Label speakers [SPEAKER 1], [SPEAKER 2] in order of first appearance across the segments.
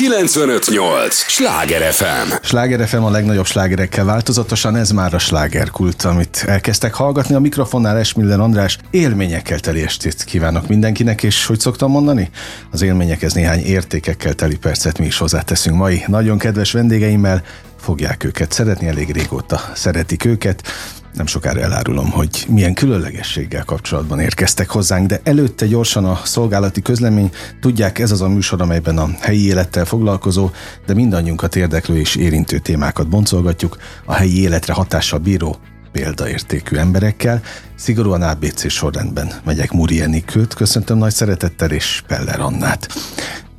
[SPEAKER 1] 958! Sláger FM!
[SPEAKER 2] Sláger FM a legnagyobb slágerekkel változatosan, ez már a slágerkult, amit elkezdtek hallgatni. A mikrofonnál Esmiller András élményekkel teli estét kívánok mindenkinek, és hogy szoktam mondani? Az élményekhez néhány értékekkel teli percet mi is hozzáteszünk mai. Nagyon kedves vendégeimmel fogják őket szeretni, elég régóta szeretik őket. Nem sokára elárulom, hogy milyen különlegességgel kapcsolatban érkeztek hozzánk, de előtte gyorsan a szolgálati közlemény. Tudják, ez az a műsor, amelyben a helyi élettel foglalkozó, de mindannyiunkat érdeklő és érintő témákat boncolgatjuk, a helyi életre hatással bíró példaértékű emberekkel. Szigorúan ABC sorrendben megyek Múri Enikőt, köszöntöm nagy szeretettel, és Peller Annát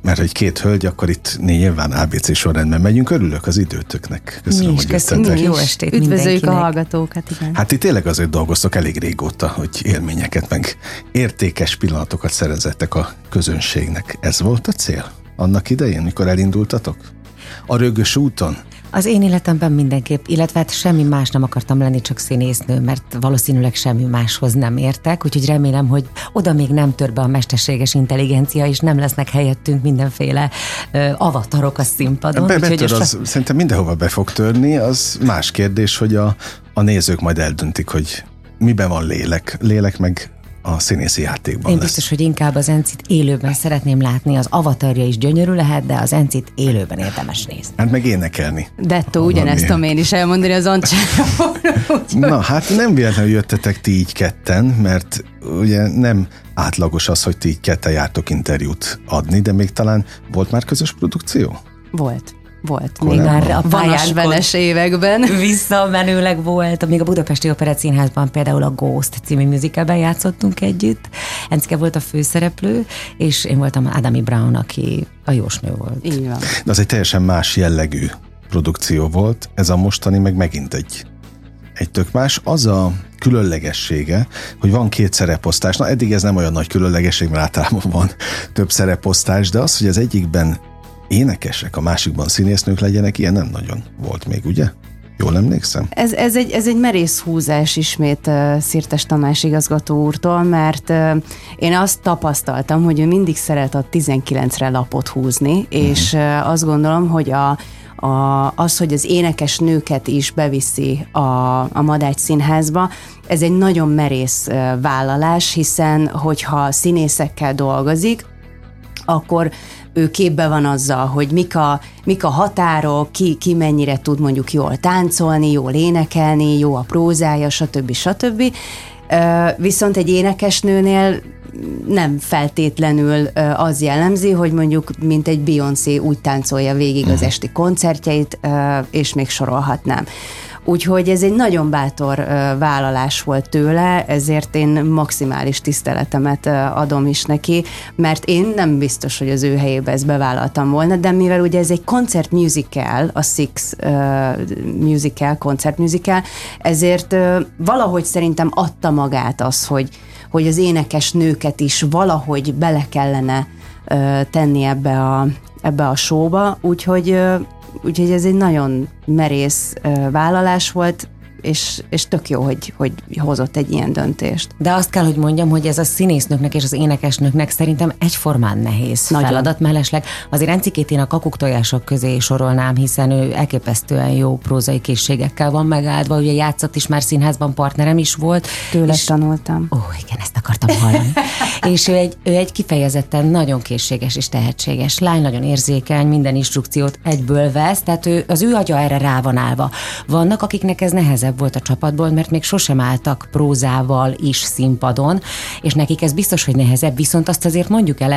[SPEAKER 2] mert hogy két hölgy, akkor itt nyilván ABC sorrendben megyünk. Örülök az időtöknek.
[SPEAKER 3] Köszönöm, Mi is, hogy köszönjük. Jó estét
[SPEAKER 4] Üdvözöljük a hallgatókat, igen.
[SPEAKER 2] Hát itt tényleg azért dolgoztok elég régóta, hogy élményeket, meg értékes pillanatokat szerezettek a közönségnek. Ez volt a cél? Annak idején, mikor elindultatok? A rögös úton?
[SPEAKER 3] Az én életemben mindenképp, illetve hát semmi más nem akartam lenni, csak színésznő, mert valószínűleg semmi máshoz nem értek, úgyhogy remélem, hogy oda még nem tör be a mesterséges intelligencia, és nem lesznek helyettünk mindenféle ö, avatarok a színpadon.
[SPEAKER 2] Be, betör, az, a... szerintem mindenhova be fog törni, az más kérdés, hogy a, a nézők majd eldöntik, hogy miben van lélek. Lélek meg a színészi játékban
[SPEAKER 3] Én
[SPEAKER 2] lesz.
[SPEAKER 3] biztos, hogy inkább az Encit élőben szeretném látni. Az avatarja is gyönyörű lehet, de az Encit élőben érdemes nézni.
[SPEAKER 2] Hát meg énekelni.
[SPEAKER 4] Dettó, ugyanezt tudom én is elmondani az Ancsára.
[SPEAKER 2] Na, hát nem véletlenül jöttetek ti így ketten, mert ugye nem átlagos az, hogy ti így ketten jártok interjút adni, de még talán volt már közös produkció?
[SPEAKER 4] Volt. Volt. Még már a vanas években.
[SPEAKER 3] Visszamenőleg volt. Még a Budapesti Operett Színházban például a Ghost című musicalben játszottunk együtt. Encke volt a főszereplő, és én voltam Adami Brown, aki a jósnő volt.
[SPEAKER 4] Így van.
[SPEAKER 2] De az egy teljesen más jellegű produkció volt, ez a mostani meg megint egy egy tök más. Az a különlegessége, hogy van két szereposztás. Na, eddig ez nem olyan nagy különlegesség, mert általában van több szereposztás, de az, hogy az egyikben énekesek, a másikban színésznők legyenek, ilyen nem nagyon volt még, ugye? Jól emlékszem?
[SPEAKER 4] Ez, ez, egy, ez egy merész húzás ismét uh, Szirtes Tamás igazgató úrtól, mert uh, én azt tapasztaltam, hogy ő mindig szeret a 19-re lapot húzni, és uh, azt gondolom, hogy a, a, az, hogy az énekes nőket is beviszi a, a Madács Színházba, ez egy nagyon merész vállalás, hiszen hogyha színészekkel dolgozik, akkor ő képbe van azzal, hogy mik a, mik a határok, ki, ki mennyire tud mondjuk jól táncolni, jól énekelni, jó a prózája, stb. stb. Viszont egy énekesnőnél nem feltétlenül az jellemzi, hogy mondjuk mint egy Beyoncé úgy táncolja végig az mhm. esti koncertjeit, és még sorolhatnám. Úgyhogy ez egy nagyon bátor vállalás volt tőle, ezért én maximális tiszteletemet adom is neki, mert én nem biztos, hogy az ő helyébe ezt bevállaltam volna, de mivel ugye ez egy koncert musical, a Six musical, koncert musical, ezért valahogy szerintem adta magát az, hogy, hogy az énekes nőket is valahogy bele kellene tenni ebbe a, ebbe a showba, úgyhogy úgyhogy ez egy nagyon merész vállalás volt, és, és tök jó, hogy, hogy hozott egy ilyen döntést.
[SPEAKER 3] De azt kell, hogy mondjam, hogy ez a színésznöknek és az énekesnöknek szerintem egyformán nehéz Nagyon. feladat mellesleg. Azért Encikét én a kakuk tojások közé sorolnám, hiszen ő elképesztően jó prózai készségekkel van megáldva, ugye játszott is már színházban, partnerem is volt.
[SPEAKER 4] Tőle és, tanultam.
[SPEAKER 3] Ó, igen, ezt akartam hallani. és ő egy, ő egy kifejezetten nagyon készséges és tehetséges lány, nagyon érzékeny, minden instrukciót egyből vesz, tehát ő, az ő agya erre rá van állva. Vannak, akiknek ez nehezebb nehezebb volt a csapatból, mert még sosem álltak prózával is színpadon, és nekik ez biztos, hogy nehezebb, viszont azt azért mondjuk el,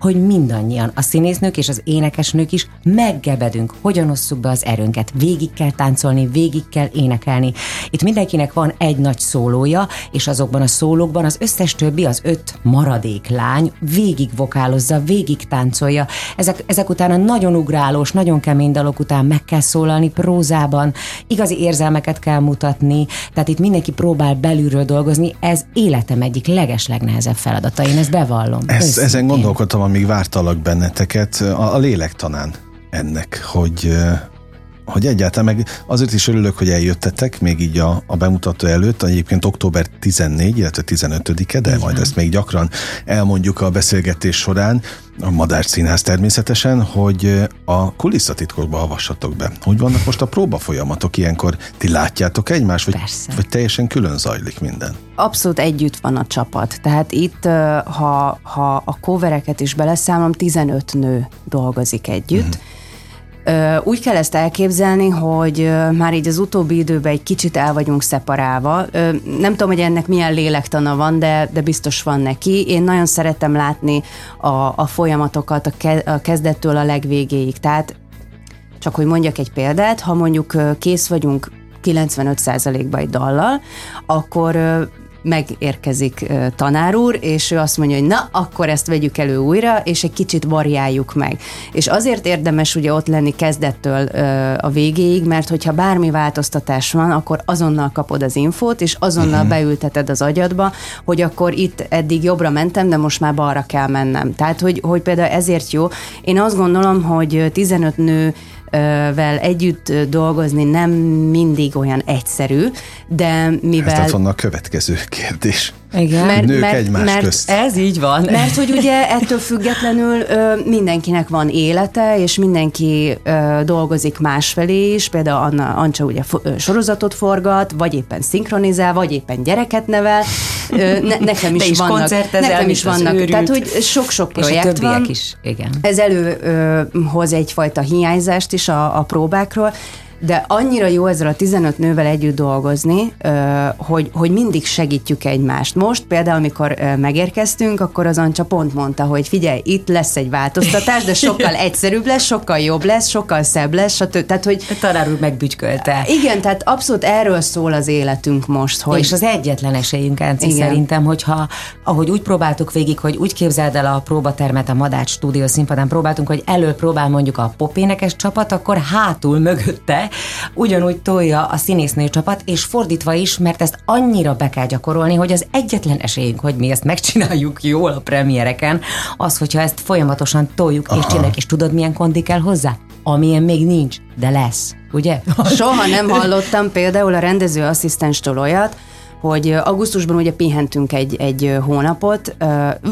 [SPEAKER 3] hogy mindannyian, a színésznők és az énekesnők is meggebedünk, hogyan osszuk be az erőnket. Végig kell táncolni, végig kell énekelni. Itt mindenkinek van egy nagy szólója, és azokban a szólókban az összes többi, az öt maradék lány végig vokálozza, végig táncolja. Ezek, ezek után a nagyon ugrálós, nagyon kemény dalok után meg kell szólalni prózában, igazi érzelmeket kell mutatni, mutatni, tehát itt mindenki próbál belülről dolgozni, ez életem egyik legeslegnehezebb feladata, én ezt bevallom.
[SPEAKER 2] Ezt, ezen gondolkodtam, amíg vártalak benneteket, a, a lélektanán ennek, hogy hogy egyáltalán meg azért is örülök, hogy eljöttetek még így a, a bemutató előtt, egyébként október 14, illetve 15-e, de Igen. majd ezt még gyakran elmondjuk a beszélgetés során, a Madár Színház természetesen, hogy a kulisszatitkokba avassatok be. Hogy vannak most a próba folyamatok? Ilyenkor ti látjátok egymást, vagy, vagy teljesen külön zajlik minden?
[SPEAKER 4] Abszolút együtt van a csapat. Tehát itt, ha, ha a covereket is beleszámom, 15 nő dolgozik együtt. Uh-huh úgy kell ezt elképzelni, hogy már így az utóbbi időben egy kicsit el vagyunk szeparálva. Nem tudom, hogy ennek milyen lélektana van, de, de biztos van neki. Én nagyon szeretem látni a, a folyamatokat a, ke, a kezdettől a legvégéig. Tehát csak hogy mondjak egy példát, ha mondjuk kész vagyunk 95%-ba egy dallal, akkor megérkezik tanár úr, és ő azt mondja, hogy na, akkor ezt vegyük elő újra, és egy kicsit variáljuk meg. És azért érdemes ugye ott lenni kezdettől a végéig, mert hogyha bármi változtatás van, akkor azonnal kapod az infót, és azonnal uh-huh. beülteted az agyadba, hogy akkor itt eddig jobbra mentem, de most már balra kell mennem. Tehát, hogy, hogy például ezért jó. Én azt gondolom, hogy 15 nő vel együtt dolgozni nem mindig olyan egyszerű, de mivel...
[SPEAKER 2] Ez van a következő kérdés.
[SPEAKER 3] Igen.
[SPEAKER 2] Mert, Nők mert, egymás
[SPEAKER 3] mert,
[SPEAKER 2] közt.
[SPEAKER 3] Ez így van.
[SPEAKER 4] Mert hogy ugye ettől függetlenül ö, mindenkinek van élete, és mindenki ö, dolgozik másfelé is, például Anna, Ancsa ugye f- sorozatot forgat, vagy éppen szinkronizál, vagy éppen gyereket nevel. Ö, ne, nekem is,
[SPEAKER 3] is
[SPEAKER 4] vannak. Nekem is vannak. Tehát, hogy sok-sok projekt és a van.
[SPEAKER 3] is, igen.
[SPEAKER 4] Ez előhoz egyfajta hiányzást is a, a próbákról, de annyira jó ezzel a 15 nővel együtt dolgozni, hogy, hogy mindig segítjük egymást. Most például, amikor megérkeztünk, akkor az Ancsa pont mondta, hogy figyelj, itt lesz egy változtatás, de sokkal egyszerűbb lesz, sokkal jobb lesz, sokkal szebb lesz, stb. Tehát, hogy...
[SPEAKER 3] Tanár úr megbütykölte.
[SPEAKER 4] Igen, tehát abszolút erről szól az életünk most. Hogy...
[SPEAKER 3] És az egyetlen esélyünk, Ánci, szerintem, hogyha ahogy úgy próbáltuk végig, hogy úgy képzeld el a próbatermet a Madács stúdió színpadán próbáltunk, hogy elő próbál mondjuk a popénekes csapat, akkor hátul mögötte ugyanúgy tolja a színésznő csapat, és fordítva is, mert ezt annyira be kell gyakorolni, hogy az egyetlen esélyünk, hogy mi ezt megcsináljuk jól a premiereken, az, hogyha ezt folyamatosan toljuk Aha. és csináljuk, és tudod, milyen kondi kell hozzá? Amilyen még nincs, de lesz, ugye?
[SPEAKER 4] Soha nem hallottam például a rendező asszisztenstől olyat, hogy augusztusban ugye pihentünk egy, egy hónapot,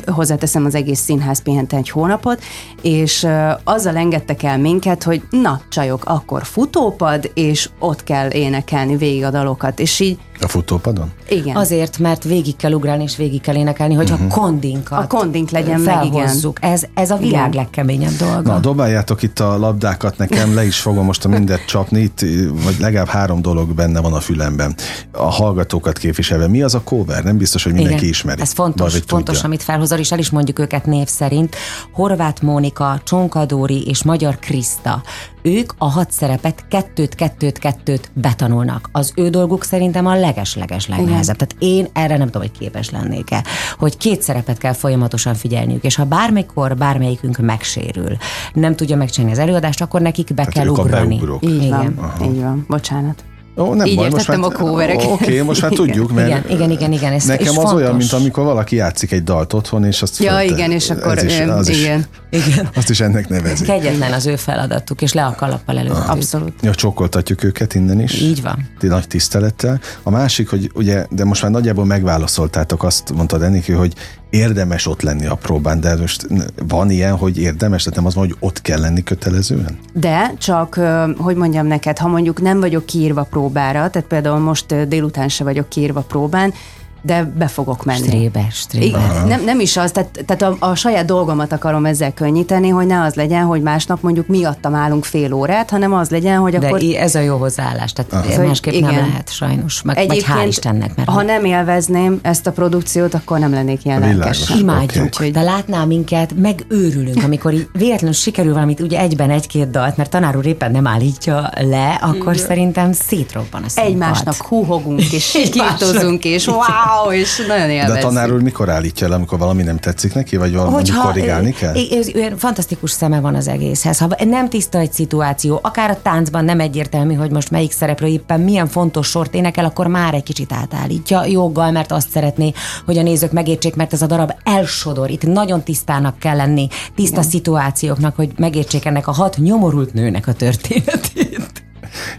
[SPEAKER 4] hozzáteszem az egész színház pihent egy hónapot, és azzal engedtek el minket, hogy na, csajok, akkor futópad, és ott kell énekelni végig a dalokat, és így
[SPEAKER 2] a futópadon?
[SPEAKER 3] Igen. Azért, mert végig kell ugrálni és végig kell énekelni, hogyha uh-huh. kondinkat
[SPEAKER 4] A kondink legyen meg, igen.
[SPEAKER 3] Ez, ez a világ igen. legkeményebb dolga.
[SPEAKER 2] Na, dobáljátok itt a labdákat nekem, le is fogom most a mindet csapni, itt vagy legalább három dolog benne van a fülemben. A hallgatókat képviselve. Mi az a cover? Nem biztos, hogy mindenki igen. ismeri.
[SPEAKER 3] Ez fontos, fontos tudja. amit felhozol, és el is mondjuk őket név szerint. Horváth Mónika, Csonkadóri és Magyar Kriszta ők a hat szerepet kettőt, kettőt, kettőt betanulnak. Az ő dolguk szerintem a leges-leges legnehezebb. Tehát én erre nem tudom, hogy képes lennék-e, hogy két szerepet kell folyamatosan figyelniük, és ha bármikor bármelyikünk megsérül, nem tudja megcsinálni az előadást, akkor nekik be Tehát kell ugrani.
[SPEAKER 4] Így van, így van. Bocsánat.
[SPEAKER 2] Ó, nem
[SPEAKER 4] Így
[SPEAKER 2] baj,
[SPEAKER 4] most már, a kóvereket.
[SPEAKER 2] Oké, okay, most már tudjuk, mert
[SPEAKER 3] igen, igen, igen, igen ez,
[SPEAKER 2] nekem az
[SPEAKER 3] fontos.
[SPEAKER 2] olyan, mint amikor valaki játszik egy dalt otthon, és azt
[SPEAKER 4] Ja, fölte, igen, és akkor
[SPEAKER 2] ez is, az
[SPEAKER 4] igen.
[SPEAKER 2] Is, igen. Azt is ennek nevezik.
[SPEAKER 3] Kegyetlen az ő feladatuk, és le a kalappal előtt.
[SPEAKER 4] Abszolút.
[SPEAKER 2] Ja, csókoltatjuk őket innen is.
[SPEAKER 3] Így van.
[SPEAKER 2] Ti nagy tisztelettel. A másik, hogy ugye, de most már nagyjából megválaszoltátok, azt mondtad Enikő, hogy érdemes ott lenni a próbán, de most van ilyen, hogy érdemes, tehát nem az van, hogy ott kell lenni kötelezően?
[SPEAKER 4] De csak, hogy mondjam neked, ha mondjuk nem vagyok kiírva próbára, tehát például most délután se vagyok kiírva próbán, de be fogok menni.
[SPEAKER 3] Stréber, stréber.
[SPEAKER 4] Nem, nem is az, tehát, tehát a, a saját dolgomat akarom ezzel könnyíteni, hogy ne az legyen, hogy másnap mondjuk miattam állunk fél órát, hanem az legyen, hogy akkor...
[SPEAKER 3] De ez a jó hozzáállás, tehát Aha. másképp igen. nem lehet sajnos, meg, vagy hál' Istennek. Mert
[SPEAKER 4] ha nem élvezném ezt a produkciót, akkor nem lennék ilyen lelkes.
[SPEAKER 3] Imádjuk, okay. de látná minket, megőrülünk, amikor így véletlenül sikerül valamit, ugye egyben egy-két dalt, mert tanár úr éppen nem állítja le, akkor igen. szerintem szétrobban a színpad.
[SPEAKER 4] Egymásnak húhogunk, és kírtozunk, és wow, wow, és nagyon élvezzük.
[SPEAKER 2] De a tanár úr mikor állítja el, amikor valami nem tetszik neki, vagy valami Hogyha, korrigálni kell?
[SPEAKER 3] Olyan fantasztikus szeme van az egészhez. Ha nem tiszta egy szituáció, akár a táncban nem egyértelmű, hogy most melyik szereplő éppen milyen fontos sort énekel, akkor már egy kicsit átállítja joggal, mert azt szeretné, hogy a nézők megértsék, mert ez a darab elsodor. Itt nagyon tisztának kell lenni, tiszta Igen. szituációknak, hogy megértsék ennek a hat nyomorult nőnek a történetét.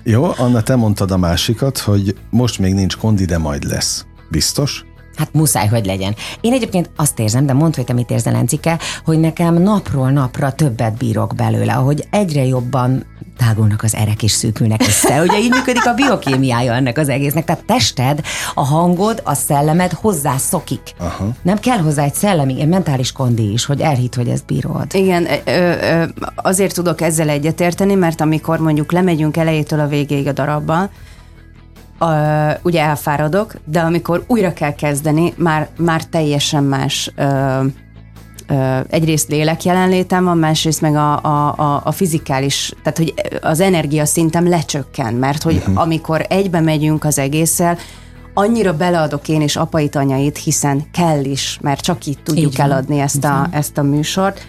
[SPEAKER 2] Jó, Anna, te mondtad a másikat, hogy most még nincs kondi, de majd lesz. Biztos?
[SPEAKER 3] Hát muszáj, hogy legyen. Én egyébként azt érzem, de mondd, hogy te mit érzel, Encike, hogy nekem napról napra többet bírok belőle, ahogy egyre jobban tágulnak az erek és szűkülnek össze. Ugye így működik a biokémiája ennek az egésznek. Tehát tested, a hangod, a szellemed hozzá szokik. Aha. Nem kell hozzá egy szellemi, egy mentális kondi is, hogy elhitt, hogy ezt bírod.
[SPEAKER 4] Igen, ö, ö, azért tudok ezzel egyetérteni, mert amikor mondjuk lemegyünk elejétől a végéig a darabban, uh, ugye elfáradok, de amikor újra kell kezdeni, már, már teljesen más uh, uh, egyrészt lélek jelenlétem van, másrészt meg a, a, a, a fizikális, tehát hogy az energia szintem lecsökken, mert hogy uh-huh. amikor egybe megyünk az egésszel, annyira beleadok én és apait, anyait, hiszen kell is, mert csak így tudjuk így eladni ezt a, ezt a műsort,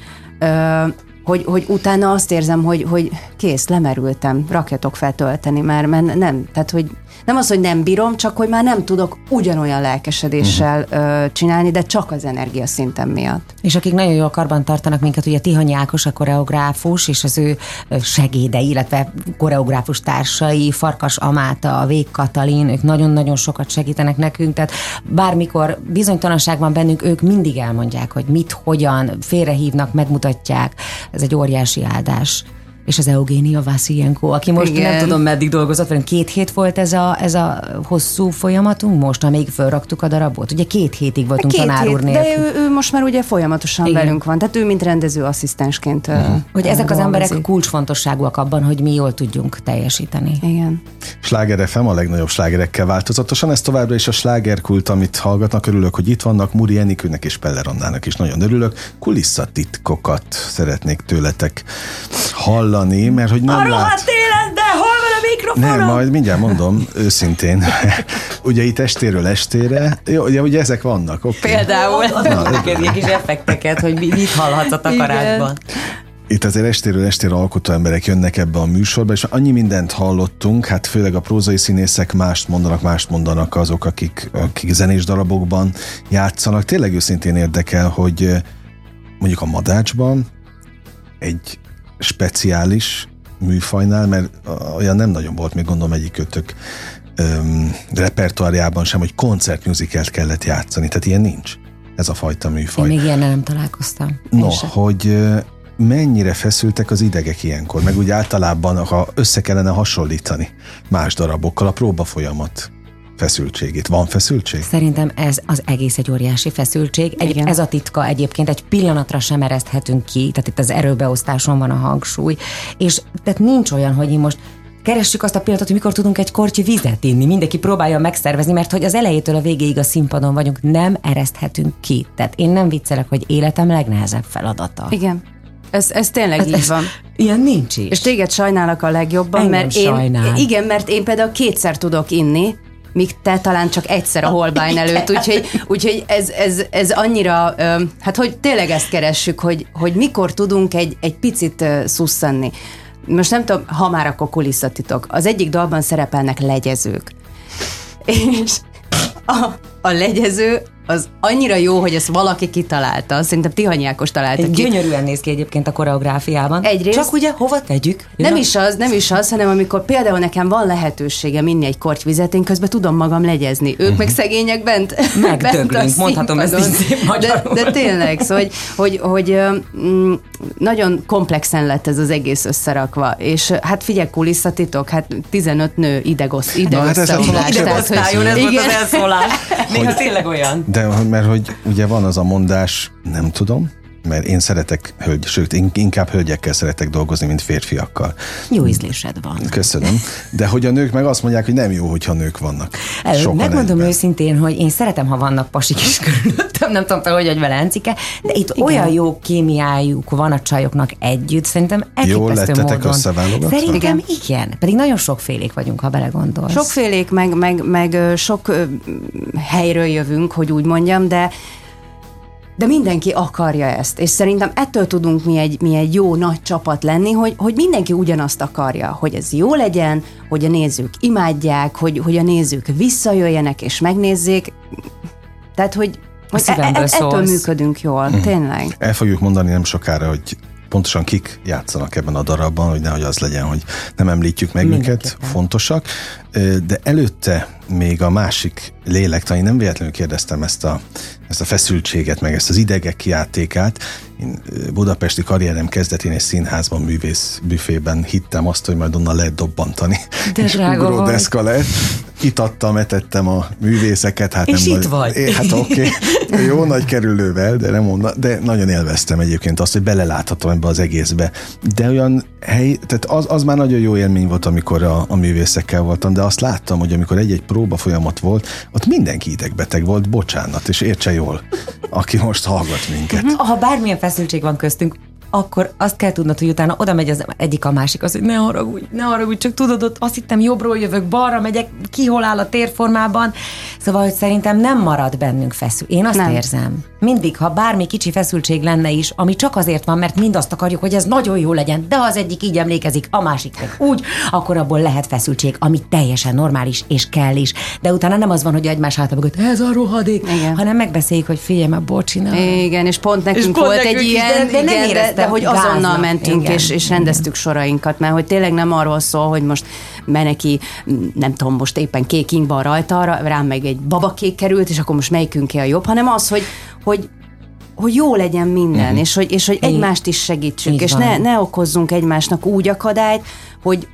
[SPEAKER 4] hogy, hogy utána azt érzem, hogy, hogy kész, lemerültem, rakjatok feltölteni, mert, mert nem, tehát hogy nem az, hogy nem bírom, csak hogy már nem tudok ugyanolyan lelkesedéssel uh-huh. csinálni, de csak az energia szinten miatt.
[SPEAKER 3] És akik nagyon jól karban tartanak minket, ugye Tihanyi Ákos a koreográfus, és az ő segédei, illetve koreográfus társai, Farkas Amáta, Vég Katalin, ők nagyon-nagyon sokat segítenek nekünk, tehát bármikor bizonytalanság van bennünk, ők mindig elmondják, hogy mit, hogyan, félrehívnak, megmutatják. Ez egy óriási áldás és az Eugénia Vasilyenko, aki most Igen. nem tudom meddig dolgozott velünk. Két hét volt ez a, ez a hosszú folyamatunk most, amíg felraktuk a darabot. Ugye két hétig voltunk két tanár úr
[SPEAKER 4] nélkül. De ő, ő, most már ugye folyamatosan Igen. velünk van, tehát ő mint rendező asszisztensként. Uh-huh.
[SPEAKER 3] Hogy ezek az emberek kulcsfontosságúak abban, hogy mi jól tudjunk teljesíteni.
[SPEAKER 4] Igen.
[SPEAKER 2] Sláger FM a legnagyobb slágerekkel változatosan. Ez továbbra is a slágerkult, amit hallgatnak. Örülök, hogy itt vannak. Muri Enikőnek és Peller Annának is nagyon örülök. Kulisszatitkokat szeretnék tőletek hallani hallani, mert hogy nem a lát...
[SPEAKER 3] élet, de hol van a mikrofonom?
[SPEAKER 2] Nem, majd mindjárt mondom, őszintén. ugye itt estéről estére, jó, ugye, ugye ezek vannak, oké.
[SPEAKER 3] Okay. Például. Na, kis effekteket, hogy mit hallhatsz a takarásban.
[SPEAKER 2] Itt azért estéről estére alkotó emberek jönnek ebbe a műsorba, és annyi mindent hallottunk, hát főleg a prózai színészek mást mondanak, mást mondanak azok, akik, akik zenés darabokban játszanak. Tényleg őszintén érdekel, hogy mondjuk a Madácsban egy speciális műfajnál, mert olyan nem nagyon volt, még gondolom egyik kötök öm, repertoárjában sem, hogy koncertmusicalt kellett játszani, tehát ilyen nincs. Ez a fajta műfaj.
[SPEAKER 3] Én még ilyen nem találkoztam.
[SPEAKER 2] No, hogy mennyire feszültek az idegek ilyenkor, meg úgy általában, ha össze kellene hasonlítani más darabokkal, a próba folyamat feszültségét. Van feszültség?
[SPEAKER 3] Szerintem ez az egész egy óriási feszültség. Egy, ez a titka egyébként, egy pillanatra sem ereszthetünk ki, tehát itt az erőbeosztáson van a hangsúly, és tehát nincs olyan, hogy én most keressük azt a pillanatot, hogy mikor tudunk egy korty vizet inni. Mindenki próbálja megszervezni, mert hogy az elejétől a végéig a színpadon vagyunk, nem ereszthetünk ki. Tehát én nem viccelek, hogy életem legnehezebb feladata.
[SPEAKER 4] Igen. Ez, ez tényleg ez, így ez, van.
[SPEAKER 3] Ilyen nincs is.
[SPEAKER 4] És téged sajnálok a legjobban, Engem mert én, sajnál. igen, mert én például kétszer tudok inni, míg te talán csak egyszer a holbein előtt, úgyhogy, úgyhogy ez, ez, ez annyira, hát hogy tényleg ezt keressük, hogy, hogy mikor tudunk egy, egy picit szusszanni. Most nem tudom, ha már akkor kulisszatitok. Az egyik dalban szerepelnek legyezők. És a, a legyező az annyira jó, hogy ezt valaki kitalálta. Szerintem Tihanyi Ákos találta
[SPEAKER 3] Egy ki. Gyönyörűen néz ki egyébként a koreográfiában.
[SPEAKER 4] Egyrészt,
[SPEAKER 3] Csak ugye hova tegyük?
[SPEAKER 4] Nem is az, nem is az, hanem amikor például nekem van lehetősége inni egy korty vizet, én közben tudom magam legyezni. Ők uh-huh. meg szegények bent.
[SPEAKER 3] Megdöglünk, mondhatom ezt is szép
[SPEAKER 4] de, de tényleg, szóval, hogy, hogy, hogy mm, nagyon komplexen lett ez az egész összerakva. És hát figyelj, kulisszatitok, hát 15 nő idegosz, idegosztálás.
[SPEAKER 3] Hát idegosztáljon, ez volt az elszólás. Néha tényleg olyan.
[SPEAKER 2] De mert hogy ugye van az a mondás, nem tudom, mert én szeretek hölgy, sőt, inkább hölgyekkel szeretek dolgozni, mint férfiakkal.
[SPEAKER 3] Jó ízlésed van.
[SPEAKER 2] Köszönöm. De hogy a nők meg azt mondják, hogy nem jó, hogyha nők vannak.
[SPEAKER 3] Sokan Megmondom egyben. őszintén, hogy én szeretem, ha vannak pasik is körülöttem, nem tudom, hogy vagy vele Encike, de itt Igen. olyan jó kémiájuk van a csajoknak együtt, szerintem Jól lettetek módon.
[SPEAKER 2] összeválogatva?
[SPEAKER 3] Szerintem igen. igen. Pedig nagyon sokfélék vagyunk, ha belegondolsz.
[SPEAKER 4] Sokfélék, meg, meg, meg sok helyről jövünk, hogy úgy mondjam, de de mindenki akarja ezt, és szerintem ettől tudunk mi egy, mi egy jó nagy csapat lenni, hogy, hogy mindenki ugyanazt akarja, hogy ez jó legyen, hogy a nézők imádják, hogy, hogy a nézők visszajöjjenek és megnézzék. Tehát, hogy, hogy e, e, ettől működünk jól, mm. tényleg.
[SPEAKER 2] El fogjuk mondani nem sokára, hogy pontosan kik játszanak ebben a darabban, hogy nehogy az legyen, hogy nem említjük meg őket, fontosak. De előtte még a másik lélektani, nem véletlenül kérdeztem ezt a, ezt a feszültséget, meg ezt az idegek játékát. Én budapesti karrierem kezdetén egy színházban, művész büfében hittem azt, hogy majd onnan lehet dobbantani.
[SPEAKER 3] De és drága
[SPEAKER 2] deszka lett. Itattam, etettem a művészeket. Hát
[SPEAKER 3] és
[SPEAKER 2] nem
[SPEAKER 3] itt vagy.
[SPEAKER 2] É, hát oké, okay. jó nagy kerülővel, de nem onnan, de nagyon élveztem egyébként azt, hogy beleláthatom ebbe az egészbe. De olyan hely, tehát az, az már nagyon jó élmény volt, amikor a, a művészekkel voltam, de azt láttam, hogy amikor egy-egy próba folyamat volt, ott mindenki idegbeteg volt, bocsánat, és értse jól, aki most hallgat minket.
[SPEAKER 3] Ha bármilyen feszültség van köztünk, akkor azt kell tudnod, hogy utána oda megy az egyik a másik, az, hogy ne haragudj, ne haragudj, csak tudod, ott azt hittem jobbról jövök, balra megyek, ki hol áll a térformában. Szóval, hogy szerintem nem marad bennünk feszül. Én azt nem. érzem. Mindig, ha bármi kicsi feszültség lenne is, ami csak azért van, mert mind azt akarjuk, hogy ez nagyon jó legyen, de az egyik így emlékezik, a másik meg úgy, akkor abból lehet feszültség, ami teljesen normális és kell is. De utána nem az van, hogy egymás hátra mögött, ez a rohadék, igen. hanem megbeszéljük, hogy figyelj, már bocsina.
[SPEAKER 4] Igen, és pont nekünk és pont volt nekünk egy ilyen, de, de nem igen, de, de hogy azonnal gáznak, mentünk igen, és, és rendeztük igen. sorainkat, mert hogy tényleg nem arról szól, hogy most meneki, nem tudom, most éppen kék ing van rajta, rám meg egy babakék került, és akkor most melyikünké a jobb, hanem az, hogy, hogy hogy jó legyen minden, uh-huh. és hogy, és hogy egymást is segítsünk, Így és ne, ne okozzunk egymásnak úgy akadályt, hogy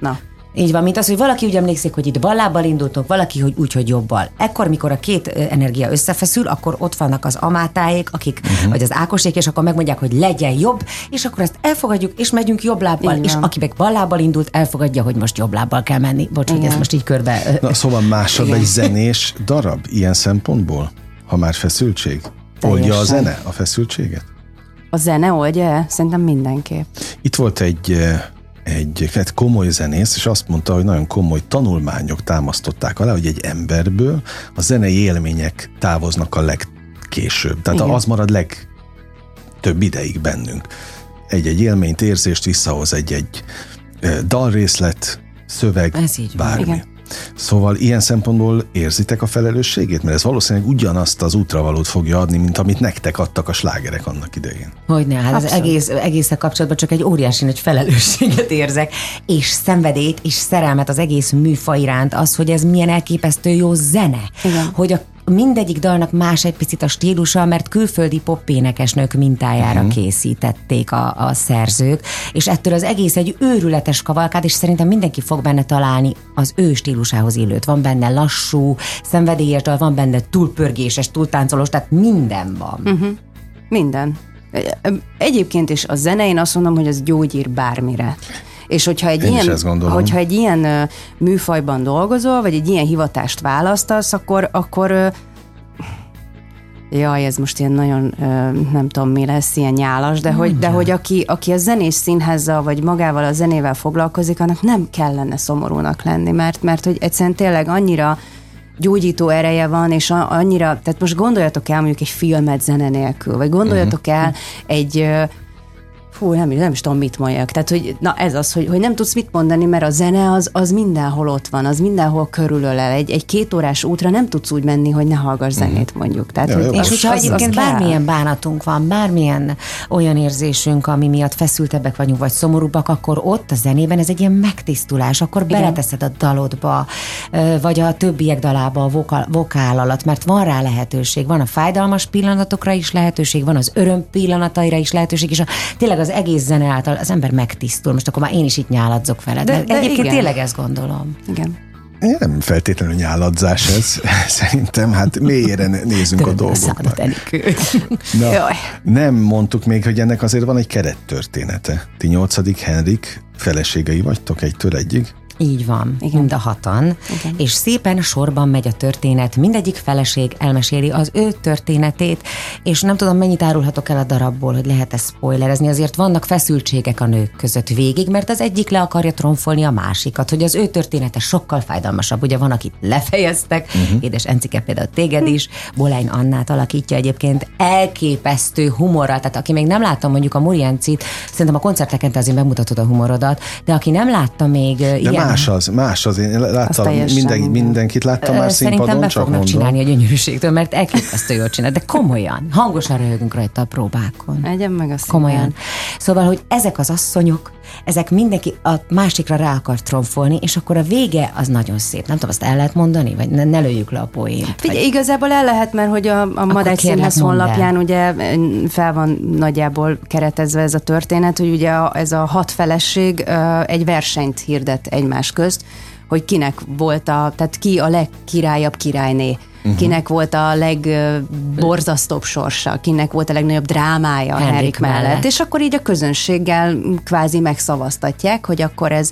[SPEAKER 4] na,
[SPEAKER 3] így van, mint az, hogy valaki úgy emlékszik, hogy itt ballábbal indultunk, valaki, hogy úgy, hogy jobbal. Ekkor, mikor a két energia összefeszül, akkor ott vannak az amátáék, akik, uh-huh. vagy az ákosék, és akkor megmondják, hogy legyen jobb, és akkor ezt elfogadjuk, és megyünk jobb lábbal, Igen. és aki meg ballábbal indult, elfogadja, hogy most jobb lábbal kell menni. Bocs, Igen. hogy ezt most így körbe...
[SPEAKER 2] Na, szóval másod egy zenés darab ilyen szempontból, ha már feszültség? Oldja a zene a feszültséget?
[SPEAKER 4] A zene oldja? Szerintem mindenképp.
[SPEAKER 2] Itt volt egy egy hát komoly zenész, és azt mondta, hogy nagyon komoly tanulmányok támasztották alá, hogy egy emberből a zenei élmények távoznak a legkésőbb. Tehát Igen. az marad legtöbb ideig bennünk. Egy-egy élményt, érzést visszahoz egy-egy dalrészlet, szöveg, Ez így bármi. Igen. Szóval ilyen szempontból érzitek a felelősségét? Mert ez valószínűleg ugyanazt az útravalót fogja adni, mint amit nektek adtak a slágerek annak idején.
[SPEAKER 3] Hogyne, hát Abszolút. az egész, egészek kapcsolatban csak egy óriási nagy felelősséget érzek, és szenvedét, és szerelmet az egész műfa iránt, az, hogy ez milyen elképesztő jó zene, Igen. hogy a mindegyik dalnak más egy picit a stílusa, mert külföldi poppénekesnők mintájára uh-huh. készítették a, a szerzők, és ettől az egész egy őrületes kavalkád, és szerintem mindenki fog benne találni az ő stílusához illőt. Van benne lassú, szenvedélyes dal, van benne túlpörgéses, túltáncolós, tehát minden van.
[SPEAKER 4] Uh-huh. Minden. Egyébként is a zene, én azt mondom, hogy az gyógyír bármire. És hogyha egy, Én ilyen, hogyha egy ilyen műfajban dolgozol, vagy egy ilyen hivatást választasz, akkor, akkor Jaj, ez most ilyen nagyon, nem tudom mi lesz, ilyen nyálas, de hogy, de hogy aki, aki a zenés színházzal, vagy magával a zenével foglalkozik, annak nem kellene szomorúnak lenni, mert, mert hogy egyszerűen tényleg annyira gyógyító ereje van, és annyira, tehát most gondoljatok el mondjuk egy filmet zene nélkül, vagy gondoljatok uh-huh. el egy Fú, nem, nem is tudom, mit mondjak. Tehát, hogy na ez az, hogy, hogy nem tudsz mit mondani, mert a zene az, az mindenhol ott van, az mindenhol körülölel. Egy, egy két órás útra nem tudsz úgy menni, hogy ne hallgass mhm. zenét, mondjuk. Tehát, ja, hogy,
[SPEAKER 3] és hogyha egyébként bármilyen bánatunk van, bármilyen olyan érzésünk, ami miatt feszültebbek vagyunk, vagy szomorúbbak, akkor ott a zenében ez egy ilyen megtisztulás, akkor Igen. beleteszed a dalodba, vagy a többiek dalába a vokál, vokál alatt, mert van rá lehetőség, van a fájdalmas pillanatokra is lehetőség, van az öröm pillanataira is lehetőség, és a, tényleg az egész zene által az ember megtisztul. Most akkor már én is itt nyáladzok vele. De, de egyébként igen. tényleg ezt gondolom.
[SPEAKER 4] Igen.
[SPEAKER 2] Nem feltétlenül nyáladzás ez, szerintem, hát mélyére nézünk a dolgoknak. Na, nem mondtuk még, hogy ennek azért van egy kerettörténete. Ti nyolcadik Henrik feleségei vagytok egytől egyig?
[SPEAKER 3] Így van, Igen. mind a hatan. Igen. És szépen sorban megy a történet, mindegyik feleség elmeséli az ő történetét, és nem tudom, mennyit árulhatok el a darabból, hogy lehet-e spoilerezni, azért vannak feszültségek a nők között végig, mert az egyik le akarja tromfolni a másikat, hogy az ő története sokkal fájdalmasabb. Ugye van, akit lefejeztek, uh-huh. édes Encike például téged is, Bolány Annát alakítja egyébként elképesztő humorral, tehát aki még nem látta mondjuk a Muriancit, szerintem a koncerteken te azért bemutatod a humorodat, de aki nem látta még de ilyen
[SPEAKER 2] más az, más az. Én láttam, minden,
[SPEAKER 4] minden.
[SPEAKER 2] mindenkit láttam már
[SPEAKER 3] Szerintem
[SPEAKER 2] színpadon,
[SPEAKER 3] be
[SPEAKER 2] csak mondom.
[SPEAKER 3] csinálni a gyönyörűségtől, mert elképesztő jól csinál, de komolyan, hangosan röhögünk rajta a próbákon.
[SPEAKER 4] Egyen meg a
[SPEAKER 3] Komolyan. Szóval, hogy ezek az asszonyok, ezek mindenki a másikra rá akar tromfolni, és akkor a vége az nagyon szép. Nem tudom, azt el lehet mondani, vagy ne, ne lőjük le a poént.
[SPEAKER 4] Figyelj, igazából el lehet, mert hogy a, a Madács Színház honlapján ugye fel van nagyjából keretezve ez a történet, hogy ugye a, ez a hat feleség egy versenyt hirdet egymás közt, hogy kinek volt a, tehát ki a legkirályabb királyné, uh-huh. kinek volt a legborzasztóbb sorsa, kinek volt a legnagyobb drámája
[SPEAKER 3] Henrik
[SPEAKER 4] Henrik mellett.
[SPEAKER 3] mellett.
[SPEAKER 4] És akkor így a közönséggel kvázi megszavaztatják, hogy akkor ez